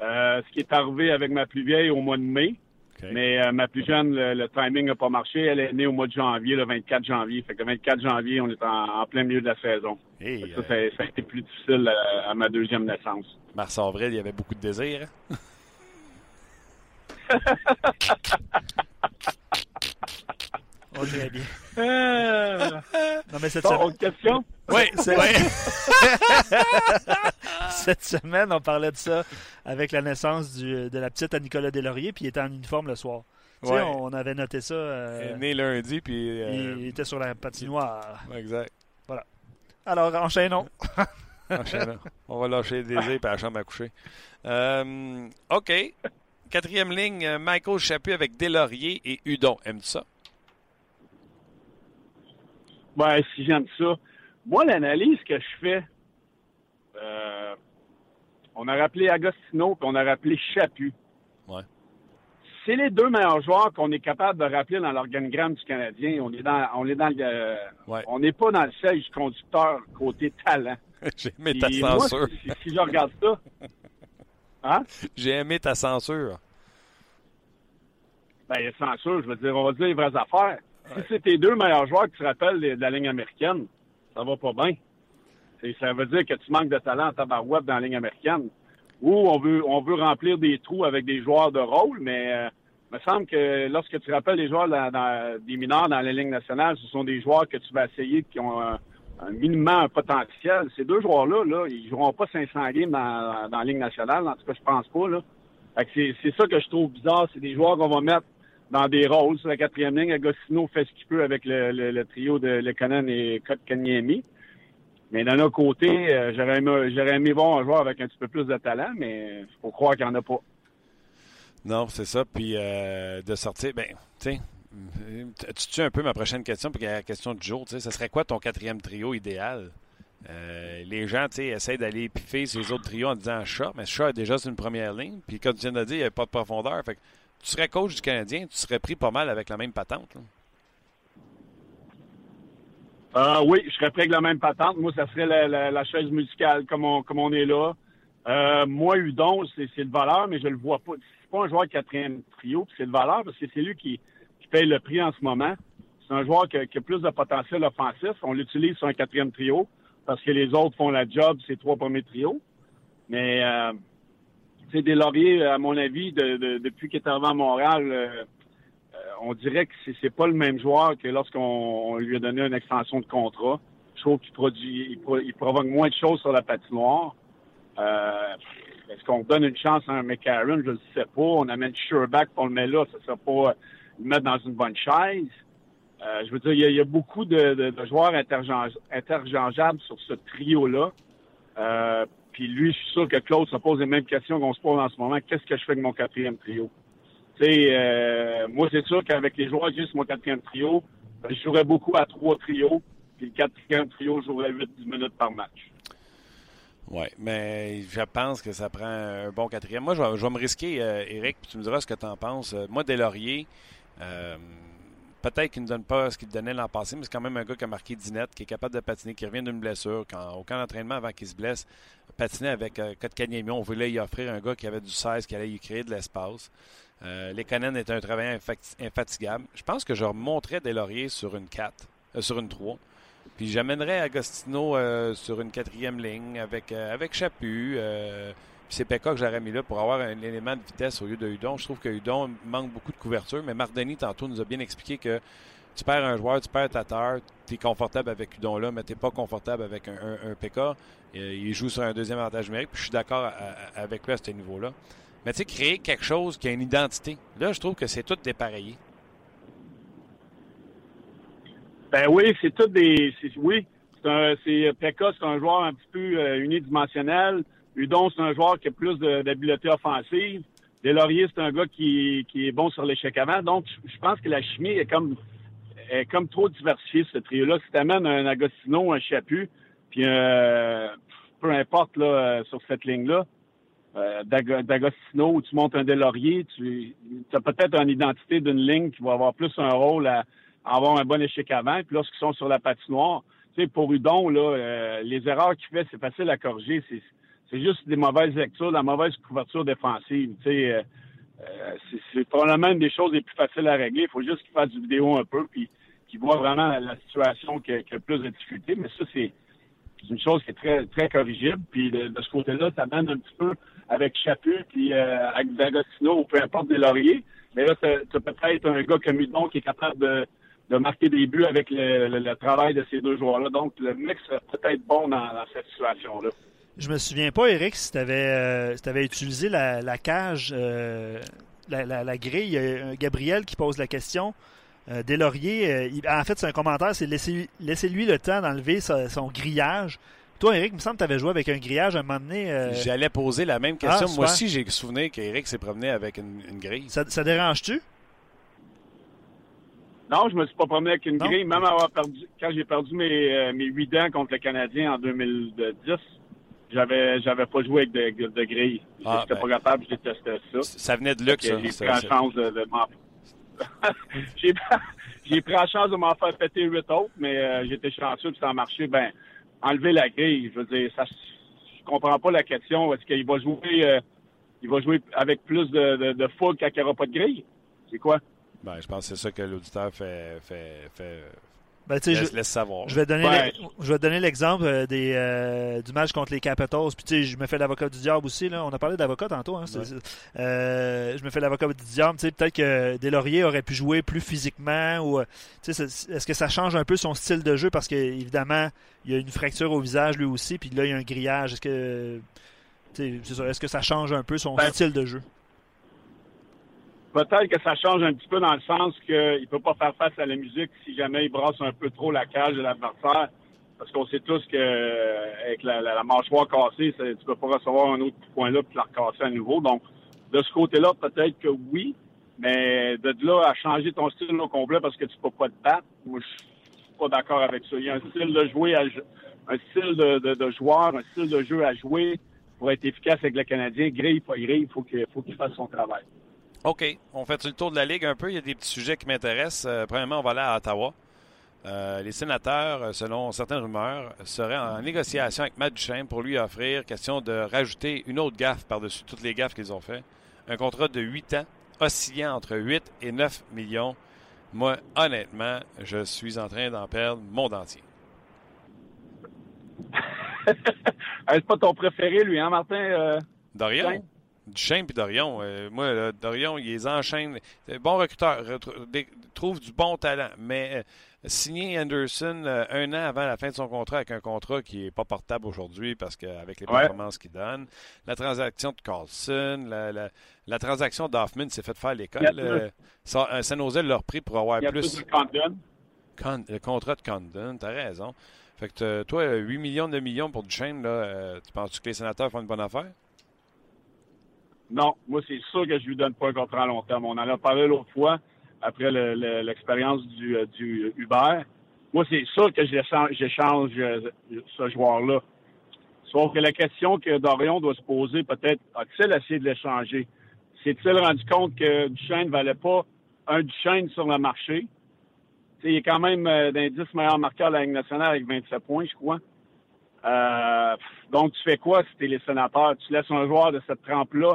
Euh, ce qui est arrivé avec ma plus vieille au mois de mai. Mais euh, ma plus jeune, le, timing n'a pas marché. Elle est née au mois de janvier, le 24 janvier. Fait que le 24 janvier, on est en, plein milieu de la saison. ça, ça, a été plus difficile à, ma deuxième naissance. Mars-avril, il y avait beaucoup de désir. On dirait bien. Euh... Non, mais cette semaine... question? Oui, c'est vrai. cette semaine, on parlait de ça avec la naissance du, de la petite à Nicolas Delaurier, puis il était en uniforme le soir. Tu sais, on avait noté ça. Euh, il est né lundi, puis. Euh, il était sur la patinoire. Exact. Voilà. Alors, enchaînons. enchaînons. On va lâcher des désir et la chambre à coucher. Euh, OK. Quatrième ligne, Michael Chaput avec Delaurier et Udon. Aimes-tu ça? Ouais, si j'aime ça. Moi, l'analyse que je fais, euh, on a rappelé Agostino puis on a rappelé Chaput. Ouais. C'est les deux meilleurs joueurs qu'on est capable de rappeler dans l'organigramme du Canadien. On est dans, on est dans le, on n'est pas dans le siège conducteur côté talent. J'ai aimé ta censure. si, je regarde ça, hein? J'ai aimé ta censure. Ben, censure, je veux dire, on va dire les vraies affaires. Si c'est tes deux meilleurs joueurs que tu rappelles de la ligne américaine, ça va pas bien. Ça veut dire que tu manques de talent en tabarouette dans la ligne américaine. Ou on veut, on veut remplir des trous avec des joueurs de rôle, mais euh, il me semble que lorsque tu rappelles les joueurs des mineurs dans la ligne nationale, ce sont des joueurs que tu vas essayer qui ont un, minimum un potentiel. Ces deux joueurs-là, là, ils joueront pas 500 games dans, dans la ligne nationale. En tout cas, je pense pas. Là. c'est ça que je trouve bizarre. C'est des joueurs qu'on va mettre dans des rôles sur la quatrième ligne. Agostino fait ce qu'il peut avec le, trio de Lekonen et Kotkaniemi. Mais d'un autre côté, euh, j'aurais aimé, voir un joueur avec un petit peu plus de talent, mais faut croire qu'il n'y en a pas. Non, c'est ça. Puis euh, de sortir, ben, tu sais, tu tues un peu ma prochaine question, puis la question du jour, tu sais, ce serait quoi ton quatrième trio idéal? Euh, les gens, tu sais, essayent d'aller piffer ces autres trios en disant chat, mais chat est déjà sur une première ligne. Puis comme tu viens de dire, il n'y a pas de profondeur. Tu serais coach du Canadien, tu serais pris pas mal avec la même patente. Euh, oui, je serais pris avec la même patente. Moi, ça serait la, chaise musicale comme on, est là. Euh, moi, Udon, c'est le valeur, mais je le vois pas. C'est pas un joueur de quatrième trio, c'est le valeur parce que c'est lui qui, qui paye le prix en ce moment. C'est un joueur qui a, plus de potentiel offensif. On l'utilise sur un quatrième trio parce que les autres font la job, ces trois premiers trios. Mais euh, c'est des lauriers, à mon avis, depuis qu'il est arrivé à Montréal, euh, euh, on dirait que c'est pas le même joueur que lorsqu'on lui a donné une extension de contrat. Je trouve qu'il produit, il, provoque moins de choses sur la patinoire. Euh, Est-ce qu'on donne une chance à un McCarron? Je ne sais pas. On amène Sherback pour le mettre là, ça ne sera pas le mettre dans une bonne chaise. Je veux dire, il y a, beaucoup de, joueurs interchangeables sur ce trio-là. Puis lui, je suis sûr que Claude se pose les mêmes questions qu'on se pose en ce moment. Qu'est-ce que je fais avec mon quatrième trio? Tu sais, euh, moi, c'est sûr qu'avec les joueurs juste mon quatrième trio, je jouerais beaucoup à trois trios. Puis le quatrième trio jouerait 8-10 minutes par match. Oui, mais je pense que ça prend un bon quatrième. Moi, je vais, me risquer, euh, Eric, puis tu me diras ce que tu en penses. Euh, moi, Delaurier, euh, peut-être qu'il ne donne pas ce qu'il donnait l'an passé, mais c'est quand même un gars qui a marqué dinette, qui est capable de patiner, qui revient d'une blessure. Quand, au camp d'entraînement, avant qu'il se blesse, patiner avec euh, Kotkaniemi, on voulait y offrir un gars qui avait du 16, qui allait y créer de l'espace. Euh, Lekonen est un travailleur infatigable. Je pense que je remonterais des lauriers sur une 4, euh, sur une 3. Puis j'amènerais Agostino euh, sur une quatrième ligne avec, avec Chaput c'est Pekka que j'aurais mis là pour avoir un élément de vitesse au lieu de Hudon. Je trouve que Hudon manque beaucoup de couverture, mais Mardoni, tantôt, nous a bien expliqué que tu perds un joueur, tu perds ta terre, tu es confortable avec Hudon là, mais tu n'es pas confortable avec un, un, Il joue sur un deuxième avantage numérique, puis je suis d'accord avec lui à ce niveau-là. Mais tu sais, créer quelque chose qui a une identité, là, je trouve que c'est tout dépareillé. Ben oui, c'est tout des. Oui, c'est Pekka, c'est un joueur un petit peu unidimensionnel. Udon, c'est un joueur qui a plus d'habileté offensive. Delaurier, c'est un gars qui, qui est bon sur l'échec avant. Donc, je pense que la chimie est comme est comme trop diversifiée, ce trio-là. Si tu amènes un Agostino, un Chaput, puis euh, peu importe là, sur cette ligne-là, euh, d'Agostino tu montes un Delaurier, tu as peut-être une identité d'une ligne qui va avoir plus un rôle à, avoir un bon échec avant. Puis lorsqu'ils sont sur la patinoire, tu sais, pour Udon, là, euh, les erreurs qu'il fait, c'est facile à corriger. C'est juste des mauvaises lectures, la mauvaise couverture défensive. Tu sais, euh, euh, c'est probablement une des choses les plus faciles à régler. Il faut juste qu'il fasse du vidéo un peu, puis qu'il voit vraiment la, situation qui a, qui plus de difficultés. Mais ça, c'est une chose qui est très, très corrigible. Puis de, ce côté-là, ça mène un petit peu avec Chaput, puis euh, avec D'Agostino, ou peu importe des lauriers. Mais là, tu peut-être un gars comme Udon qui est capable de, de marquer des buts avec le, travail de ces deux joueurs-là. Donc, le mix serait peut-être bon dans, cette situation-là. Je me souviens pas, Eric, si tu avais, euh, utilisé la, cage, euh, la, grille. Il y a Gabriel qui pose la question. Euh, Deslauriers, en fait, c'est un commentaire, c'est laisser, lui le temps d'enlever son, grillage. Toi, Eric, il me semble que tu avais joué avec un grillage à un moment donné. J'allais poser la même question. Ah, Moi aussi, j'ai souvenir qu'Eric s'est promené avec une, grille. Ça, ça dérange-tu? Non, je me suis pas promené avec une grille. Même avoir perdu, quand j'ai perdu mes, euh, mes 8 dents contre le Canadien en 2010, j'avais j'avais pas joué avec de, de grille. Ah, J'étais pas ben. capable, je détestais ça. Ça venait de luxe, ça. J'ai pris la chance de, de m'en j'ai pris la chance de m'en faire péter 8 autres, mais euh, j'étais chanceux que ça a marché. Ben, enlever la grille, je veux dire, ça, je comprends pas la question. Est-ce qu'il va jouer euh, il va jouer avec plus de, de, de foule quand il n'y aura pas de grille? C'est quoi? Ben, je pense que c'est ça que l'auditeur fait, fait, fait ben, je, laisse savoir. Je vais donner, je vais donner l'exemple euh, des, euh, du match contre les Capitals. Puis, tu sais, je me fais l'avocat du diable aussi. Là. On a parlé d'avocat tantôt. Hein, euh, je me fais l'avocat du diable. Tu sais, peut-être que Deslauriers aurait pu jouer plus physiquement. ou tu sais, Est-ce que ça change un peu son style de jeu? Parce qu'évidemment, il y a une fracture au visage lui aussi. Puis là, il y a un grillage. Est-ce que, est-ce que ça change un peu son ben, style de jeu? Peut-être que ça change un petit peu dans le sens qu'il ne peut pas faire face à la musique si jamais il brasse un peu trop la cage de l'adversaire. Parce qu'on sait tous qu'avec la, la, mâchoire cassée, tu ne peux pas recevoir un autre point là puis la recasser à nouveau. Donc, de ce côté-là, peut-être que oui. Mais de là à changer ton style au complet parce que tu peux pas te battre, moi, je suis pas d'accord avec ça. Il y a un style de jouer, un style de, de, joueur, un style de jeu à jouer pour être efficace avec le Canadien. Grille, il faut qu'il faut qu'il fasse son travail. OK. On fait le tour de la Ligue un peu? Il y a des petits sujets qui m'intéressent. Euh, premièrement, on va aller à Ottawa. Euh, les sénateurs, euh, selon certaines rumeurs, seraient en négociation avec Matt Duchesne pour lui offrir, question de rajouter une autre gaffe par-dessus toutes les gaffes qu'ils ont fait. Un contrat de 8 ans, oscillant entre 8 et 9 millions. Moi, honnêtement, je suis en train d'en perdre mon dentier. C'est pas ton préféré, lui, hein, Martin? Dorian? Duchesne puis Dorion. Euh, moi, Dorion, il les enchaîne. Bon recruteur, trouve du bon talent. Mais euh, signer Anderson euh, un an avant la fin de son contrat avec un contrat qui n'est pas portable aujourd'hui parce qu'avec les performances qu'il donne, la transaction de Carlson, la, la, transaction d'Hoffman s'est fait faire l'école. ça, ça n'osait leur prix pour avoir plus. le contrat de Condon, t'as raison. Fait que toi, 8 millions de millions pour Duchesne, là, tu penses que les sénateurs font une bonne affaire? Non, moi, c'est sûr que je lui donne pas un contrat à long terme. On en a parlé l'autre fois, après l'expérience du, euh, du. Moi, c'est sûr que j'échange euh, ce joueur-là. Sauf que la question que Dorion doit se poser, peut-être, a-t-il essayé de l'échanger? S'est-il rendu compte que Duchesne ne valait pas un Duchesne sur le marché? Il est quand même euh, d'un 10 meilleurs marqueurs de la Ligue nationale avec 27 points, je crois. Donc, tu fais quoi si tu es les sénateurs? Tu laisses un joueur de cette trempe-là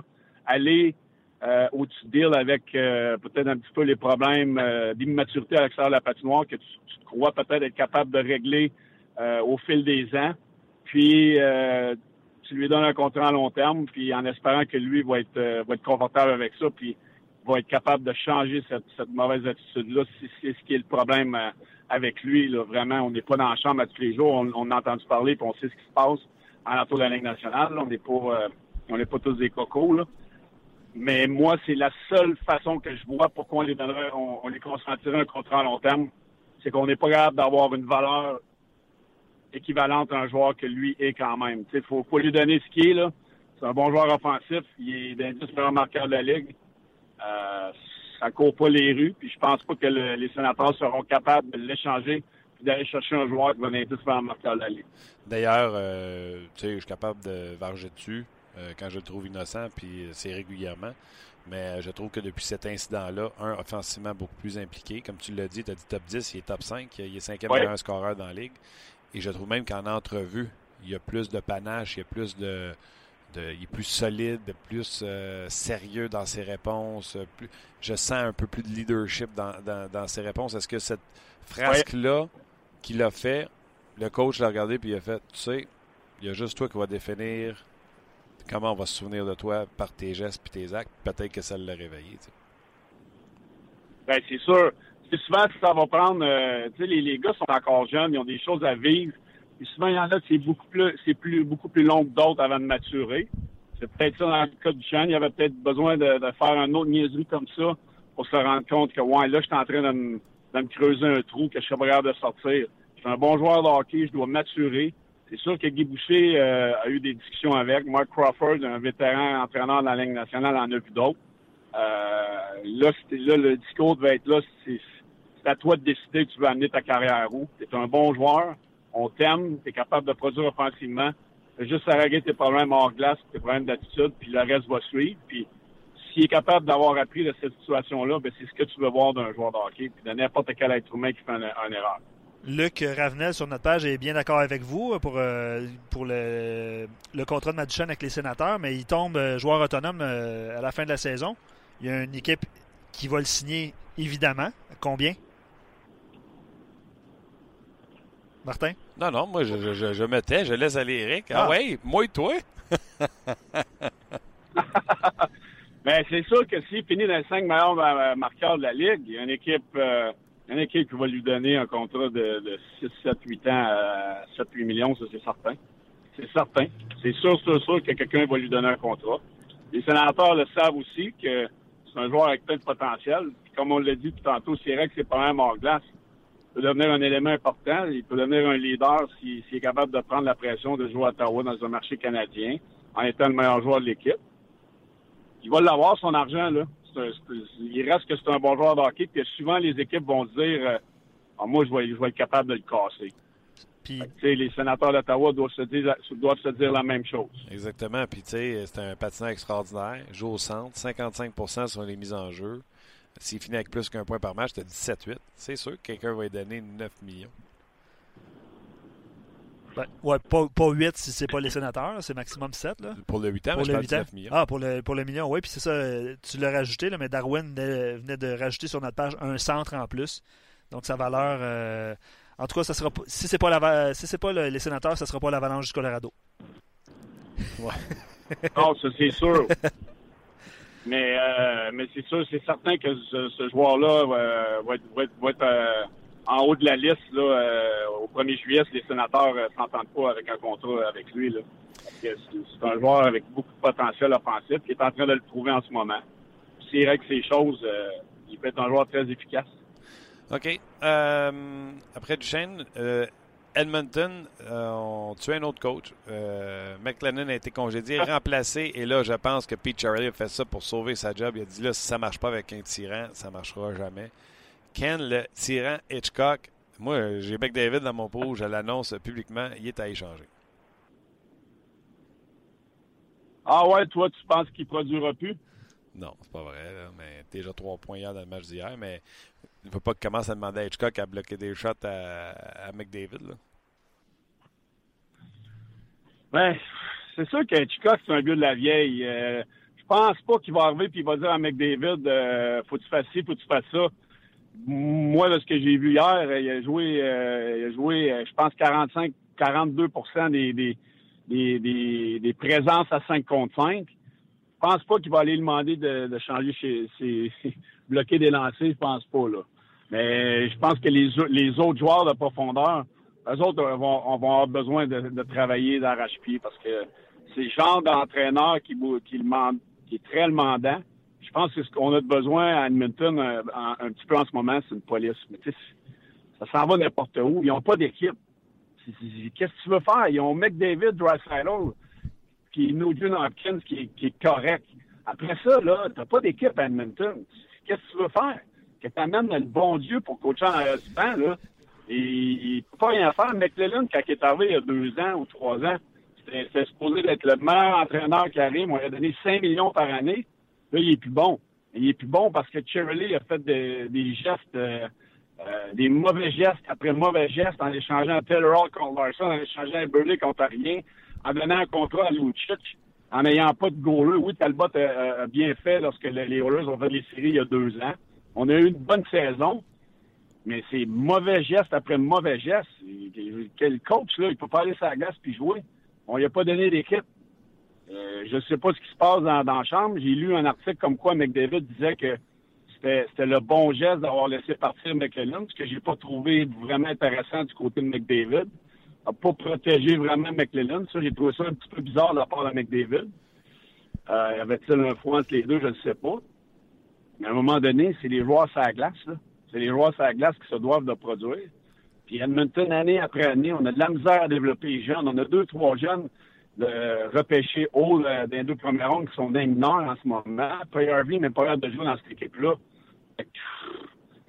aller euh, au-dessus deal avec euh, peut-être un petit peu les problèmes euh, d'immaturité à l'extérieur de la patinoire que tu, crois peut-être être capable de régler euh, au fil des ans. Puis tu lui donnes un contrat à long terme, puis en espérant que lui va être va être confortable avec ça, puis va être capable de changer cette, mauvaise attitude-là. C'est ce qui est le problème avec lui. Vraiment, on n'est pas dans la chambre à tous les jours. On, a entendu parler, puis on sait ce qui se passe en l'entour de la Ligue nationale. On n'est pas on pas tous des cocos. Là. Mais moi, c'est la seule façon que je vois pourquoi on les donnerait, on, les consentirait un contrat à long terme. C'est qu'on n'est pas capable d'avoir une valeur équivalente à un joueur que lui est quand même. Il faut, lui donner ce qu'il est. Là. C'est un bon joueur offensif. Il est d'un des meilleurs marqueurs de la Ligue. Euh, ça court pas les rues. Puis je pense pas que les sénateurs seront capables de l'échanger et d'aller chercher un joueur qui va meilleurs marqueurs de la Ligue. D'ailleurs, euh, je suis capable de varger dessus euh, quand je le trouve innocent, puis c'est régulièrement. Mais je trouve que depuis cet incident-là, un, offensivement beaucoup plus impliqué. Comme tu l'as dit, tu as dit top 10, il est top 5, il est cinquième meilleur scoreur dans la ligue. Et je trouve même qu'en entrevue, il y a plus de panache, il y a plus de. il est plus solide, plus euh, sérieux dans ses réponses. Plus, je sens un peu plus de leadership dans, dans, ses réponses. Est-ce que cette frasque-là qu'il a fait, le coach l'a regardé et il a fait Tu sais, il y a juste toi qui va définir comment on va se souvenir de toi par tes gestes et tes actes. Peut-être que ça l'a réveillé. Ben, c'est sûr souvent ça va prendre. Euh, tu sais, les, les, gars sont encore jeunes, ils ont des choses à vivre. Et souvent, il y en a c'est beaucoup plus, c'est plus, beaucoup plus long que d'autres avant de maturer. C'est peut-être ça dans le cas du jeune. Il y avait peut-être besoin de, faire un autre niaiserie comme ça pour se rendre compte que, ouais, là, je suis en train de me, de me creuser un trou, que je suis capable de sortir. Je suis un bon joueur de hockey, je dois maturer. C'est sûr que Guy Boucher euh, a eu des discussions avec. Mark Crawford, un vétéran entraîneur de la Ligue nationale, en a vu d'autres. Euh, là, là, le discours devait être là. C'est, à toi de décider que tu veux amener ta carrière où. Tu es un bon joueur, on t'aime, tu es capable de produire offensivement. Juste à régler tes problèmes hors glace, tes problèmes d'attitude, puis le reste va suivre. Puis s'il est capable d'avoir appris de cette situation-là, ben c'est ce que tu veux voir d'un joueur de hockey, puis de n'importe quel être humain qui fait une erreur. Luc Ravenel sur notre page est bien d'accord avec vous pour, euh, pour le, le, contrat de Madison avec les sénateurs, mais il tombe euh, joueur autonome euh, à la fin de la saison. Il y a une équipe qui va le signer évidemment. Combien? Martin? Non, non, moi, je, je, je me tais, je laisse aller Eric. Ah, ah. ouais, moi et toi? ben, c'est sûr que s'il finit dans les cinq meilleurs marqueurs de la Ligue, il y a une équipe, euh, une équipe qui va lui donner un contrat de, de 6, 7, 8 ans à 7, 8 millions, ça c'est certain. C'est certain. C'est sûr, sûr, sûr que quelqu'un va lui donner un contrat. Les sénateurs le savent aussi que c'est un joueur avec plein de potentiel. comme on l'a dit tout tantôt, c'est vrai que c'est pas même hors glace peut devenir un élément important. Il peut devenir un leader s'il est capable de prendre la pression de jouer à Ottawa dans un marché canadien en étant le meilleur joueur de l'équipe. Il va l'avoir, son argent, là. Il reste que c'est un bon joueur de hockey, puis souvent les équipes vont se dire euh, ah, moi, je vais, je vais être capable de le casser. Puis, les sénateurs d'Ottawa doivent se, dire, doivent se dire la même chose. Exactement. Puis, tu sais, c'est un patineur extraordinaire. Joue au centre, 55% sur les mises en jeu. S'il finit avec plus qu'un point par match, tu as 17-8. C'est sûr que quelqu'un va lui donner 9 millions. Ben, ouais, pas, pas 8 si c'est pas les sénateurs, c'est maximum 7. Là. Pour le 8 ans, pour mais le 8 ans. millions. Ah, pour le, pour le million, oui, puis c'est ça, tu l'as rajouté, là, mais Darwin venait, de rajouter sur notre page un centre en plus. Donc sa valeur, euh, en tout cas, ça sera si c'est pas la, si c'est pas les sénateurs, ça sera pas l'avalanche du Colorado. Ouais. non, ça c'est sûr. Mais, euh, mais c'est sûr, c'est certain que ce, joueur-là va, être, euh, en haut de la liste là, au 1er juillet si les sénateurs ne s'entendent pas avec un contrat avec lui. Là. C'est un joueur avec beaucoup de potentiel offensif qui est en train de le prouver en ce moment. Vrai que ces choses, il peut être un joueur très efficace. OK. après Duchesne, Edmonton euh, ont tué un autre coach. Euh, McLennan a été congédié, remplacé. Et là, je pense que Pete Charlie a fait ça pour sauver sa job. Il a dit là, si ça ne marche pas avec un tyran, ça ne marchera jamais. Ken, le tyran Hitchcock, moi, j'ai McDavid dans mon pot, je l'annonce publiquement, il est à échanger. Ah ouais, toi, tu penses qu'il ne produira plus? Non, c'est pas vrai. mais déjà trois points hier dans le match d'hier. Mais il ne faut pas qu'il commence à demander à Hitchcock à bloquer des shots à, McDavid. Là. Ben, c'est sûr que Hitchcock, c'est un gars de la vieille. Euh, je pense pas qu'il va arriver et il va dire à McDavid euh, faut que tu fasses ci, faut que tu fasses ça. Moi, de ce que j'ai vu hier, il a joué, euh, il a joué je pense, 45, 42 des, des, des, des, présences à 5 contre 5. Je pense pas qu'il va aller demander de, changer ses, bloquer des lancers, je pense pas, là. Mais je pense que les, les autres joueurs de profondeur, eux autres vont, avoir besoin de, travailler d'arrache-pied parce que c'est le genre d'entraîneur qui, qui est très demandant. Je pense que ce qu'on a besoin à Edmonton euh, un, petit peu en ce moment, c'est une police. Mais ça s'en va n'importe où. Ils n'ont pas d'équipe. Qu'est-ce que tu veux faire? Ils ont McDavid, Drysdale, puis Nugent Hopkins qui est, qui est correct. Après ça, là, t'as pas d'équipe à Edmonton. Qu'est-ce que tu veux faire? Que t'amènes le bon Dieu pour coacher en banc, là. Et il peut pas rien faire. McLellan, quand il est arrivé il y a deux ans ou trois ans, c'était supposé être le meilleur entraîneur qui arrive. On lui a donné 5 millions par année. Là, il est plus bon. Il est plus bon parce que Cherry a fait des gestes, euh, euh, des mauvais gestes après mauvais gestes en échangeant Taylor Hall contre Larson, en échangeant Burley contre rien, en donnant un contrat à Lucic, en n'ayant pas de goaler. Oui, Talbot a, bien fait lorsque les Oilers ont fait les séries il y a deux ans. On a eu une bonne saison, mais c'est mauvais gestes après mauvais gestes. Quel coach, là, il peut pas aller sur la glace puis jouer. On lui a pas donné d'équipe. Euh, je ne sais pas ce qui se passe dans, la chambre. J'ai lu un article comme quoi McDavid disait que c'était le bon geste d'avoir laissé partir McLellan, ce que j'ai pas trouvé vraiment intéressant du côté de McDavid. A pas protégé vraiment McLellan. Ça, j'ai trouvé ça un petit peu bizarre de la part de McDavid. Euh, y avait-il un foin entre les deux? Je ne sais pas. Mais à un moment donné, c'est les joueurs sur la glace. C'est les joueurs sur la glace qui se doivent de produire. Puis Edmonton, année après année, on a de la misère à développer les jeunes. On a deux, trois jeunes de repêcher haut euh, dans les deux premières rondes qui sont dingues nord en ce moment. Harvey mais pas l'air de jouer dans cette équipe-là. Tu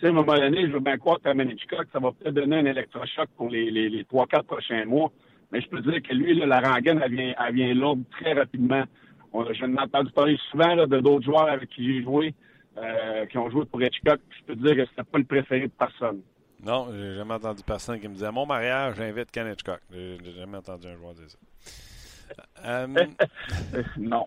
sais, à un moment donné, je veux bien croire que Hitchcock, ça va peut-être donner un électrochoc pour les, les, les 3-4 prochains mois. Mais je peux dire que lui, là, la rengaine, elle vient, elle vient lourde très rapidement. On, je n'ai entendu parler souvent de d'autres joueurs avec qui j'ai joué, euh, qui ont joué pour Hitchcock. Je peux dire que c'était pas le préféré de personne. Non, j'ai jamais entendu personne qui me disait mon mariage, j'invite Ken Hitchcock. J'ai jamais entendu un joueur dire ça. Euh, non.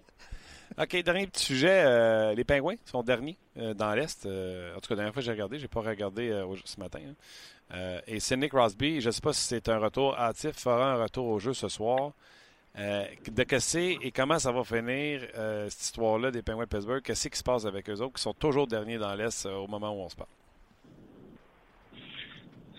OK, dernier petit sujet. Euh, les Pingouins sont derniers euh, dans l'Est. en tout cas, la dernière fois que j'ai regardé, je n'ai pas regardé ce matin. Hein. et Sidney Crosby, je ne sais pas si c'est un retour hâtif, fera un retour au jeu ce soir. de que c'est et comment ça va finir cette histoire-là des Pingouins de Pittsburgh? Qu'est-ce qui se passe avec eux autres qui sont toujours derniers dans l'Est au moment où on se parle?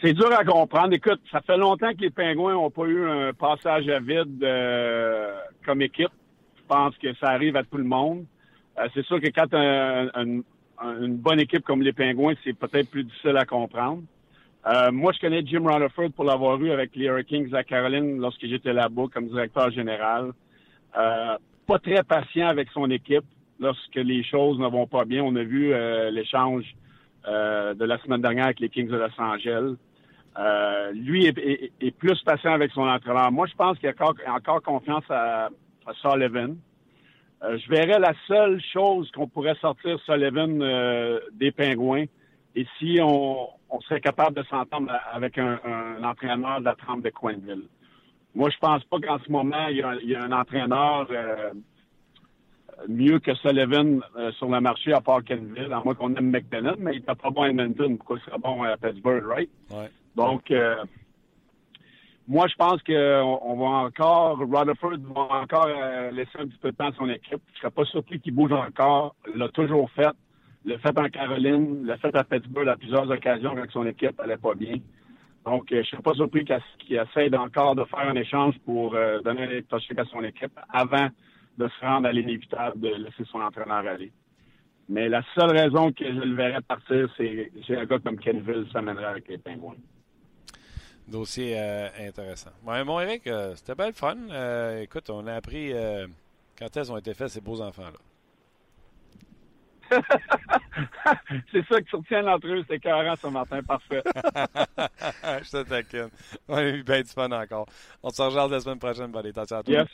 C'est dur à comprendre. Écoute, ça fait longtemps que les Pingouins n'ont pas eu un passage à vide euh, comme équipe. Je pense que ça arrive à tout le monde. Euh, c'est sûr que quand tu as une bonne équipe comme les Pingouins, c'est peut-être plus difficile à comprendre. Euh, moi, je connais Jim Rutherford pour l'avoir eu avec les Hurricanes à Caroline lorsque j'étais là-bas comme directeur général. pas très patient avec son équipe lorsque les choses ne vont pas bien. On a vu l'échange de la semaine dernière avec les Kings de Los Angeles. Euh, lui est, plus patient avec son entraîneur. Moi, je pense qu'il a encore, confiance à, Sullivan. Euh, je verrais la seule chose qu'on pourrait sortir Sullivan euh, des Pingouins et si on, serait capable de s'entendre avec un, entraîneur de la trempe de Quenville. Moi, je pense pas qu'en ce moment, il y a, un entraîneur mieux que Sullivan sur le marché à part Kenville, à moins qu'on aime McDonald, mais il n'était pas bon à Edmonton. Pourquoi il serait bon à Pittsburgh, right? Ouais. Donc, euh, moi, je pense qu'on va encore, Rutherford va encore euh, laisser un petit peu de temps à son équipe. Je ne serais pas surpris qu'il bouge encore. Il l'a toujours fait. Le fait en Caroline, le fait à Pittsburgh à plusieurs occasions avec son équipe n'allait pas bien. Donc, euh, je ne serais pas surpris qu'il essaie encore de faire un échange pour donner un électrochoc à son équipe avant de se rendre à l'inévitable de laisser son entraîneur aller. Mais la seule raison que je le verrais partir, c'est un gars comme Kenville s'amènerait avec les Pingouins. Dossier euh, intéressant. Ouais, bon, Eric, euh, c'était belle fun. Euh, écoute, on a appris quand est-ce ont été faits ces beaux enfants-là? c'est ça qui soutient entre eux, c'est carré ce matin, parfait. Je te taquine. On a eu bien du fun encore. On se rejoint la semaine prochaine, buddy. Attention à toi. Yes.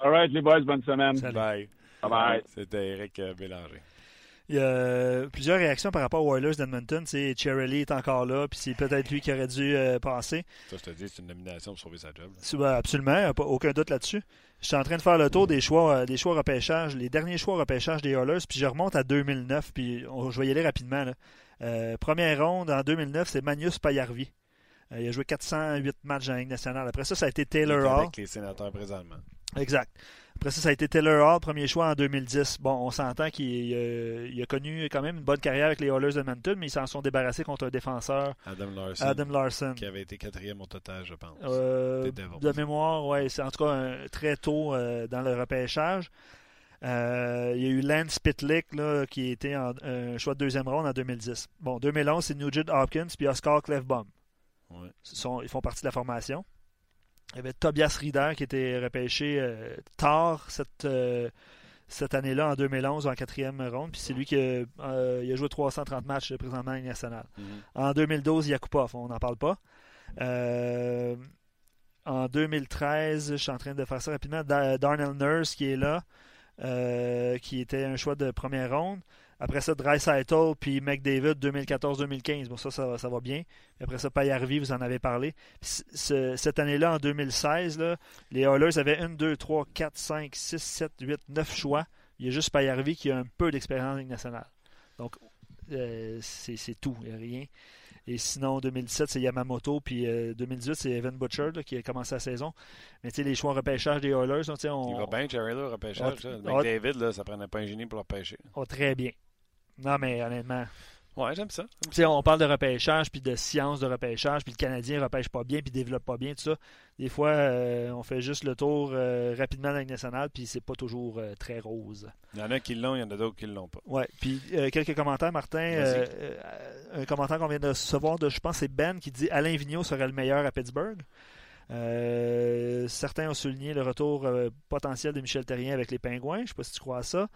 All right, les boys, bonne semaine. Bye. Bye bye. C'était Eric Bélanger. Il y a plusieurs réactions par rapport aux Oilers d'Edmonton. Cherry est encore là, puis c'est peut-être lui qui aurait dû euh, passer. Ça, je te dis, c'est une nomination pour sauver sa job. Ben, absolument, aucun doute là-dessus. Je suis en train de faire le tour des choix, euh, des choix repêchage, les derniers choix repêchage des Oilers, puis je remonte à 2009, puis je vais y aller rapidement. Euh, première ronde en 2009, c'est Magnus Payarvi. il a joué 408 matchs en Ligue nationale. Après ça, ça a été Taylor Hall. Avec les sénateurs présentement. Exact. Après ça, ça a été Taylor Hall, premier choix en 2010. Bon, on s'entend qu'il euh, a connu quand même une bonne carrière avec les Oilers de Manton, mais ils s'en sont débarrassés contre un défenseur, Adam Larson, Adam Larson. qui avait été quatrième au total, je pense. Euh, de mémoire, oui, c'est en tout cas très tôt euh, dans le repêchage. il y a eu Lance Pitlick là, qui était en, un choix de deuxième ronde en 2010. Bon, 2011, c'est Nugent Hopkins puis Oscar Clefbaum. ils font partie de la formation. Il y avait Tobias Rieder qui était repêché euh, tard cette, euh, cette année-là, en 2011, en quatrième ronde. Puis c'est lui qui a, il a joué 330 matchs présentement en nationale. Mm-hmm. En 2012, Yakupov, on n'en parle pas. en 2013, je suis en train de faire ça rapidement, Darnell Nurse qui est là, qui était un choix de première ronde. Après ça, Dreisaitl puis McDavid 2014-2015. Bon, ça, ça, va bien. Après ça, Payarvi, vous en avez parlé. cette année-là, en 2016, les Oilers avaient 1, 2, 3, 4, 5, 6, 7, 8, 9 choix. Il y a juste Payarvi qui a un peu d'expérience en Ligue nationale. Donc, euh, c'est tout. Il n'y a rien. Et sinon, 2017, c'est Yamamoto. Puis 2018, euh, c'est Evan Butcher qui a commencé la saison. Mais tu sais, les choix en repêchage des Oilers, on, Il va bien, Jerry, là, repêchage. McDavid, là, ça prenait pas un génie pour le repêcher. Oh, très bien. Non, mais honnêtement. Ouais, j'aime ça. On parle de repêchage, puis de science de repêchage, puis le Canadien repêche pas bien, puis développe pas bien, tout ça. Des fois, euh, on fait juste le tour euh, rapidement dans la nationale, puis c'est pas toujours euh, très rose. Il y en a qui l'ont, il y en a d'autres qui l'ont pas. Ouais, puis quelques commentaires, Martin. un commentaire qu'on vient de recevoir de, je pense, c'est Ben qui dit Alain Vigneault serait le meilleur à Pittsburgh. certains ont souligné le retour potentiel de Michel Terrien avec les Pingouins. Je sais pas si tu crois à ça.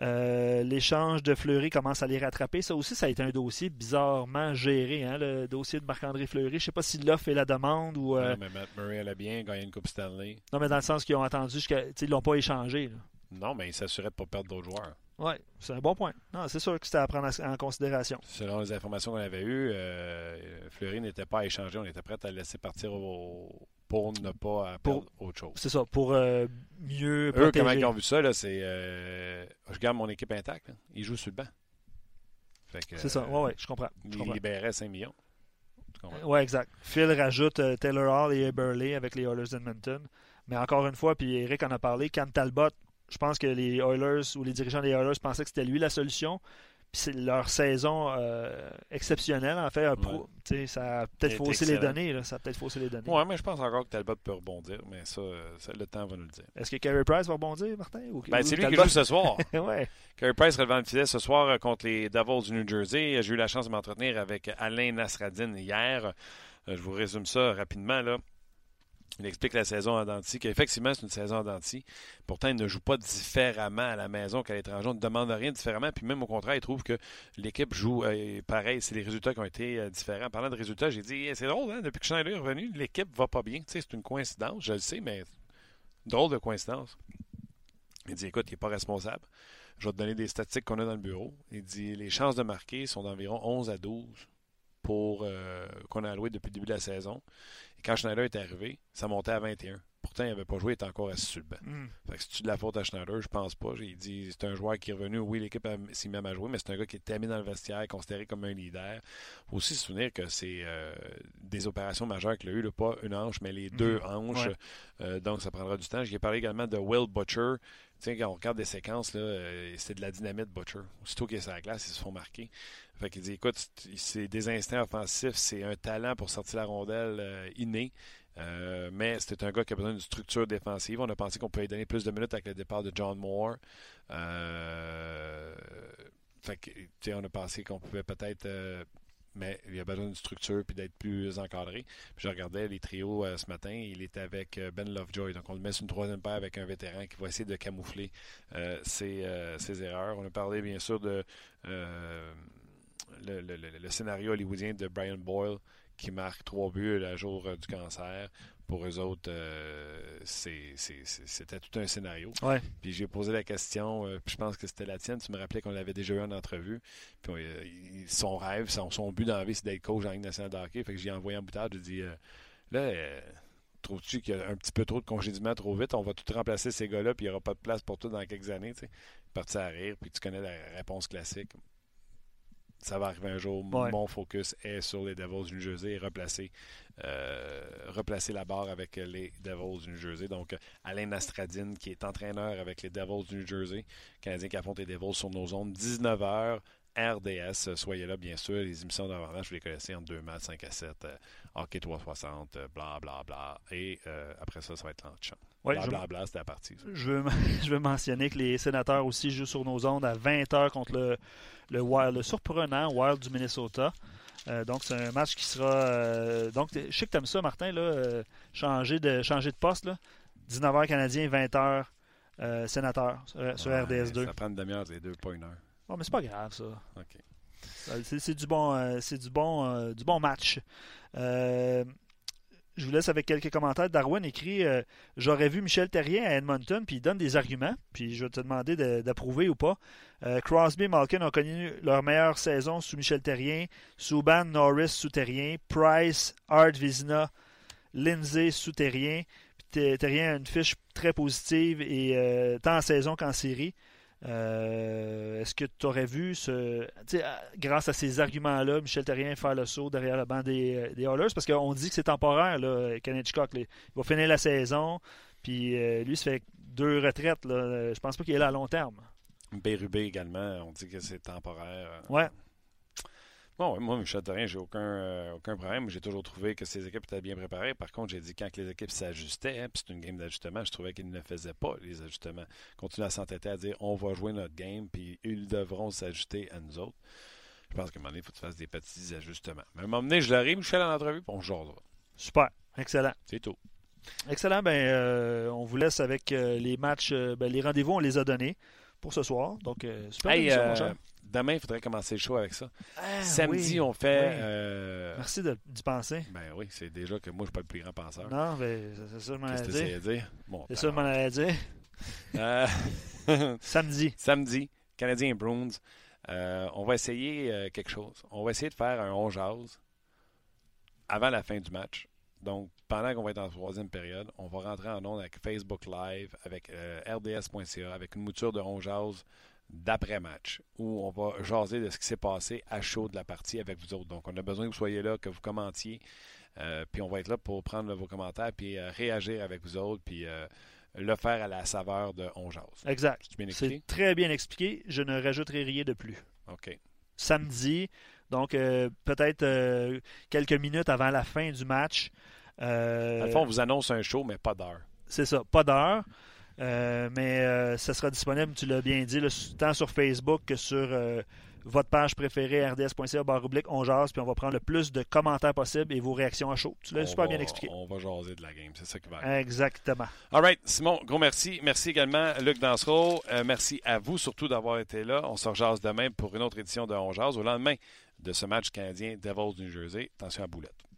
Euh, l'échange de Fleury commence à les rattraper. Ça aussi, ça a été un dossier bizarrement géré, hein, le dossier de Marc-André Fleury. Je ne sais pas s'il l'a fait la demande ou. Euh, mais Matt Murray allait bien gagné une Coupe Stanley. Non, mais dans le sens qu'ils ont attendu jusqu'à. Ils l'ont pas échangé. Non, mais ils s'assuraient de ne pas perdre d'autres joueurs. Oui, c'est un bon point. Non, c'est sûr que c'était à prendre en considération. Selon les informations qu'on avait eues, euh, Fleury n'était pas à échanger. On était prêt à le laisser partir au, pour ne pas perdre autre chose. C'est ça, pour euh, mieux Eux, comment ils ont vu ça, c'est euh, je garde mon équipe intacte. Ils jouent sur le banc. C'est ça, oui, ouais, je comprends. Je ils libéraient 5 millions. Oui, exact. Phil rajoute Taylor Hall et Burley avec les Oilers d'Edmonton. Mais encore une fois, puis Eric en a parlé, Cam Talbot je pense que les Oilers ou les dirigeants des Oilers pensaient que c'était lui la solution. Puis leur saison euh, exceptionnelle, en fait, ça a peut-être faussé les données. Ça a peut-être faussé les données. Oui, mais je pense encore que Talbot peut rebondir, mais ça, le temps va nous le dire. Est-ce que Carey Price va rebondir, Martin? Ben, c'est lui qui joue ce soir. ouais. Carey Price relevant le filet ce soir euh, contre les Devils du New Jersey. J'ai eu la chance de m'entretenir avec Alain Nasradine hier. Euh, je vous résume ça rapidement. là. Il explique la saison en denti, qu'effectivement, c'est une saison en. Pourtant, il ne joue pas différemment à la maison qu'à l'étranger. On ne demande rien différemment. Puis même au contraire, il trouve que l'équipe joue euh, pareil. C'est les résultats qui ont été euh, différents. En parlant de résultats, j'ai dit c'est drôle, hein, depuis que Schneider est revenu, l'équipe va pas bien. Tu sais, c'est une coïncidence, je le sais, mais drôle de coïncidence. Il dit écoute, il n'est pas responsable. Je vais te donner des statistiques qu'on a dans le bureau. Il dit les chances de marquer sont d'environ 11 à 12 pour euh, qu'on a alloué depuis le début de la saison. Quand Schneider est arrivé, ça montait à 21. Pourtant, il n'avait pas joué, il était encore assis sur le banc. Hmm. Fait que c'est-tu de la faute à Schneider? Je pense pas. J'ai dit c'est un joueur qui est revenu. Oui, l'équipe s'est même à jouer, mais c'est un gars qui est mis dans le vestiaire, considéré comme un leader. Il faut aussi se souvenir que c'est euh, des opérations majeures qu'il a eues, pas une hanche, mais les deux hmm. hanches. Euh, donc, ça prendra du temps. J'ai parlé également de Will Butcher. Tiens, quand on regarde des séquences, c'est de la dynamite Butcher. Aussitôt qu'il est sur la glace, ils se font marquer. Fait qu'il dit, écoute, c'est des instincts offensifs, c'est un talent pour sortir la rondelle euh, inné. Euh, mais c'était un gars qui a besoin d'une structure défensive. On a pensé qu'on pouvait lui donner plus de minutes avec le départ de John Moore. Euh, fait on a pensé qu'on pouvait peut-être. Mais il a besoin d'une structure puis d'être plus encadré. Je regardais les trios ce matin. Il était avec Ben Lovejoy. Donc on le met sur une troisième paire avec un vétéran qui va essayer de camoufler ses, ses, erreurs. On a parlé bien sûr de le, scénario hollywoodien de Brian Boyle qui marque trois buts le jour euh, du cancer. Pour eux autres, euh, c'était tout un scénario. Puis j'ai posé la question, euh, je pense que c'était la tienne, tu me rappelais qu'on l'avait déjà eu en entrevue. Puis son rêve, son, but dans la vie, c'est d'être coach en Ligue nationale de hockey. Fait que j'ai envoyé en boutade, j'ai dit là, trouves-tu qu'il y a un petit peu trop de congédiement trop vite? On va tout remplacer ces gars-là, puis il n'y aura pas de place pour tout dans quelques années. Tu Parti à rire, puis tu connais la réponse classique ça va arriver un jour. Mon focus est sur les Devils du New Jersey et replacer, euh, replacer la barre avec les Devils du New Jersey. Donc, Alain Nastradine, qui est entraîneur avec les Devils du New Jersey, Canadien qui affronte les Devils sur nos zones, 19h. RDS, soyez là bien sûr. Les émissions d'avant vous les connaissez en deux matchs, 5 à 7, euh, Hockey 360, bla bla bla. Et euh, après ça, ça va être l'enchant. Ouais, bla, c'était la partie. Je veux, je veux mentionner que les sénateurs aussi jouent sur nos ondes à 20h contre le, le Wild, le surprenant Wild du Minnesota. donc, c'est un match qui sera. donc, je sais que tu aimes ça, Martin, là, changer, de, changer de poste. Là. 19h Canadien, 20h Sénateur sur, RDS2. Ça prend une demi-heure, les deux, pas une heure. Oh, mais c'est pas grave, ça. OK. C'est du bon, c'est du bon, du bon match. Je vous laisse avec quelques commentaires. Darwin écrit euh, J'aurais vu Michel Terrien à Edmonton, puis il donne des arguments, puis je vais te demander d'approuver ou pas. Euh, Crosby et Malkin ont connu leur meilleure saison sous Michel Terrien, Souban, Norris sous Terrien, Price, Hart, Vizina, Lindsay sous Terrien. Terrien a une fiche très positive, et euh, tant en saison qu'en série. Euh, est-ce que tu aurais vu, ce, grâce à ces arguments-là, Michel Terrien faire le saut derrière la bande des, euh, des Parce qu'on dit que c'est temporaire, là, Ken Hitchcock. il va finir la saison, puis euh, lui, se fait deux retraites. Là. Je pense pas qu'il est là à long terme. Bérubé également, on dit que c'est temporaire. Ouais. Bon, moi, Michel Terrien, j'ai aucun, euh, aucun problème. J'ai toujours trouvé que ces équipes étaient bien préparées. Par contre, j'ai dit quand les équipes s'ajustaient, hein, puis c'est une game d'ajustement, je trouvais qu'ils ne faisaient pas les ajustements. Continuent à s'entêter à dire on va jouer notre game, puis ils devront s'ajuster à nous autres. Je pense qu'à un moment donné, il faut que tu fasses des petits ajustements. Mais à un moment donné, je l'arrive, Michel, en entrevue, puis on jasera. Super. Excellent. C'est tout. Excellent. Ben, euh, on vous laisse avec euh, les matchs. Ben, les rendez-vous, on les a donnés pour ce soir. Donc, super. Hey, demain, il faudrait commencer le show avec ça. Ah, Samedi, on fait. Euh, Merci d'y penser. Ben oui, c'est déjà que moi, je ne suis pas le plus grand penseur. Non, mais c'est ça que je m'en allais dire? Bon, c'est ça que je m'en allais dire. Euh, Samedi. Samedi, Canadien Bruins. Euh, on va essayer quelque chose. On va essayer de faire un 11 avant la fin du match. Donc, pendant qu'on va être en troisième période, on va rentrer en ondes avec Facebook Live, avec RDS.ca, avec une mouture de 11 d'après-match, où on va jaser de ce qui s'est passé à chaud de la partie avec vous autres. Donc, on a besoin que vous soyez là, que vous commentiez, euh, puis on va être là pour prendre vos commentaires, puis euh, réagir avec vous autres, puis euh, le faire à la saveur de On jase. Exact. C'est très bien expliqué. Je ne rajouterai rien de plus. OK. Samedi, donc peut-être quelques minutes avant la fin du match. à fond, on vous annonce un show, mais pas d'heure. C'est ça, pas d'heure. Euh, mais euh, ça sera disponible, tu l'as bien dit, tant sur Facebook que sur euh, votre page préférée, rds.ca, barre oblique, on jase, puis on va prendre le plus de commentaires possible et vos réactions à chaud. Tu l'as super bien expliqué. On va jaser de la game, c'est ça qui va arriver. Exactement. All right, Simon, gros merci. Merci également, Luc Dansereau. merci à vous surtout d'avoir été là. On se rejase demain pour une autre édition de On jase au lendemain de ce match canadien Devils New Jersey. Attention à boulette.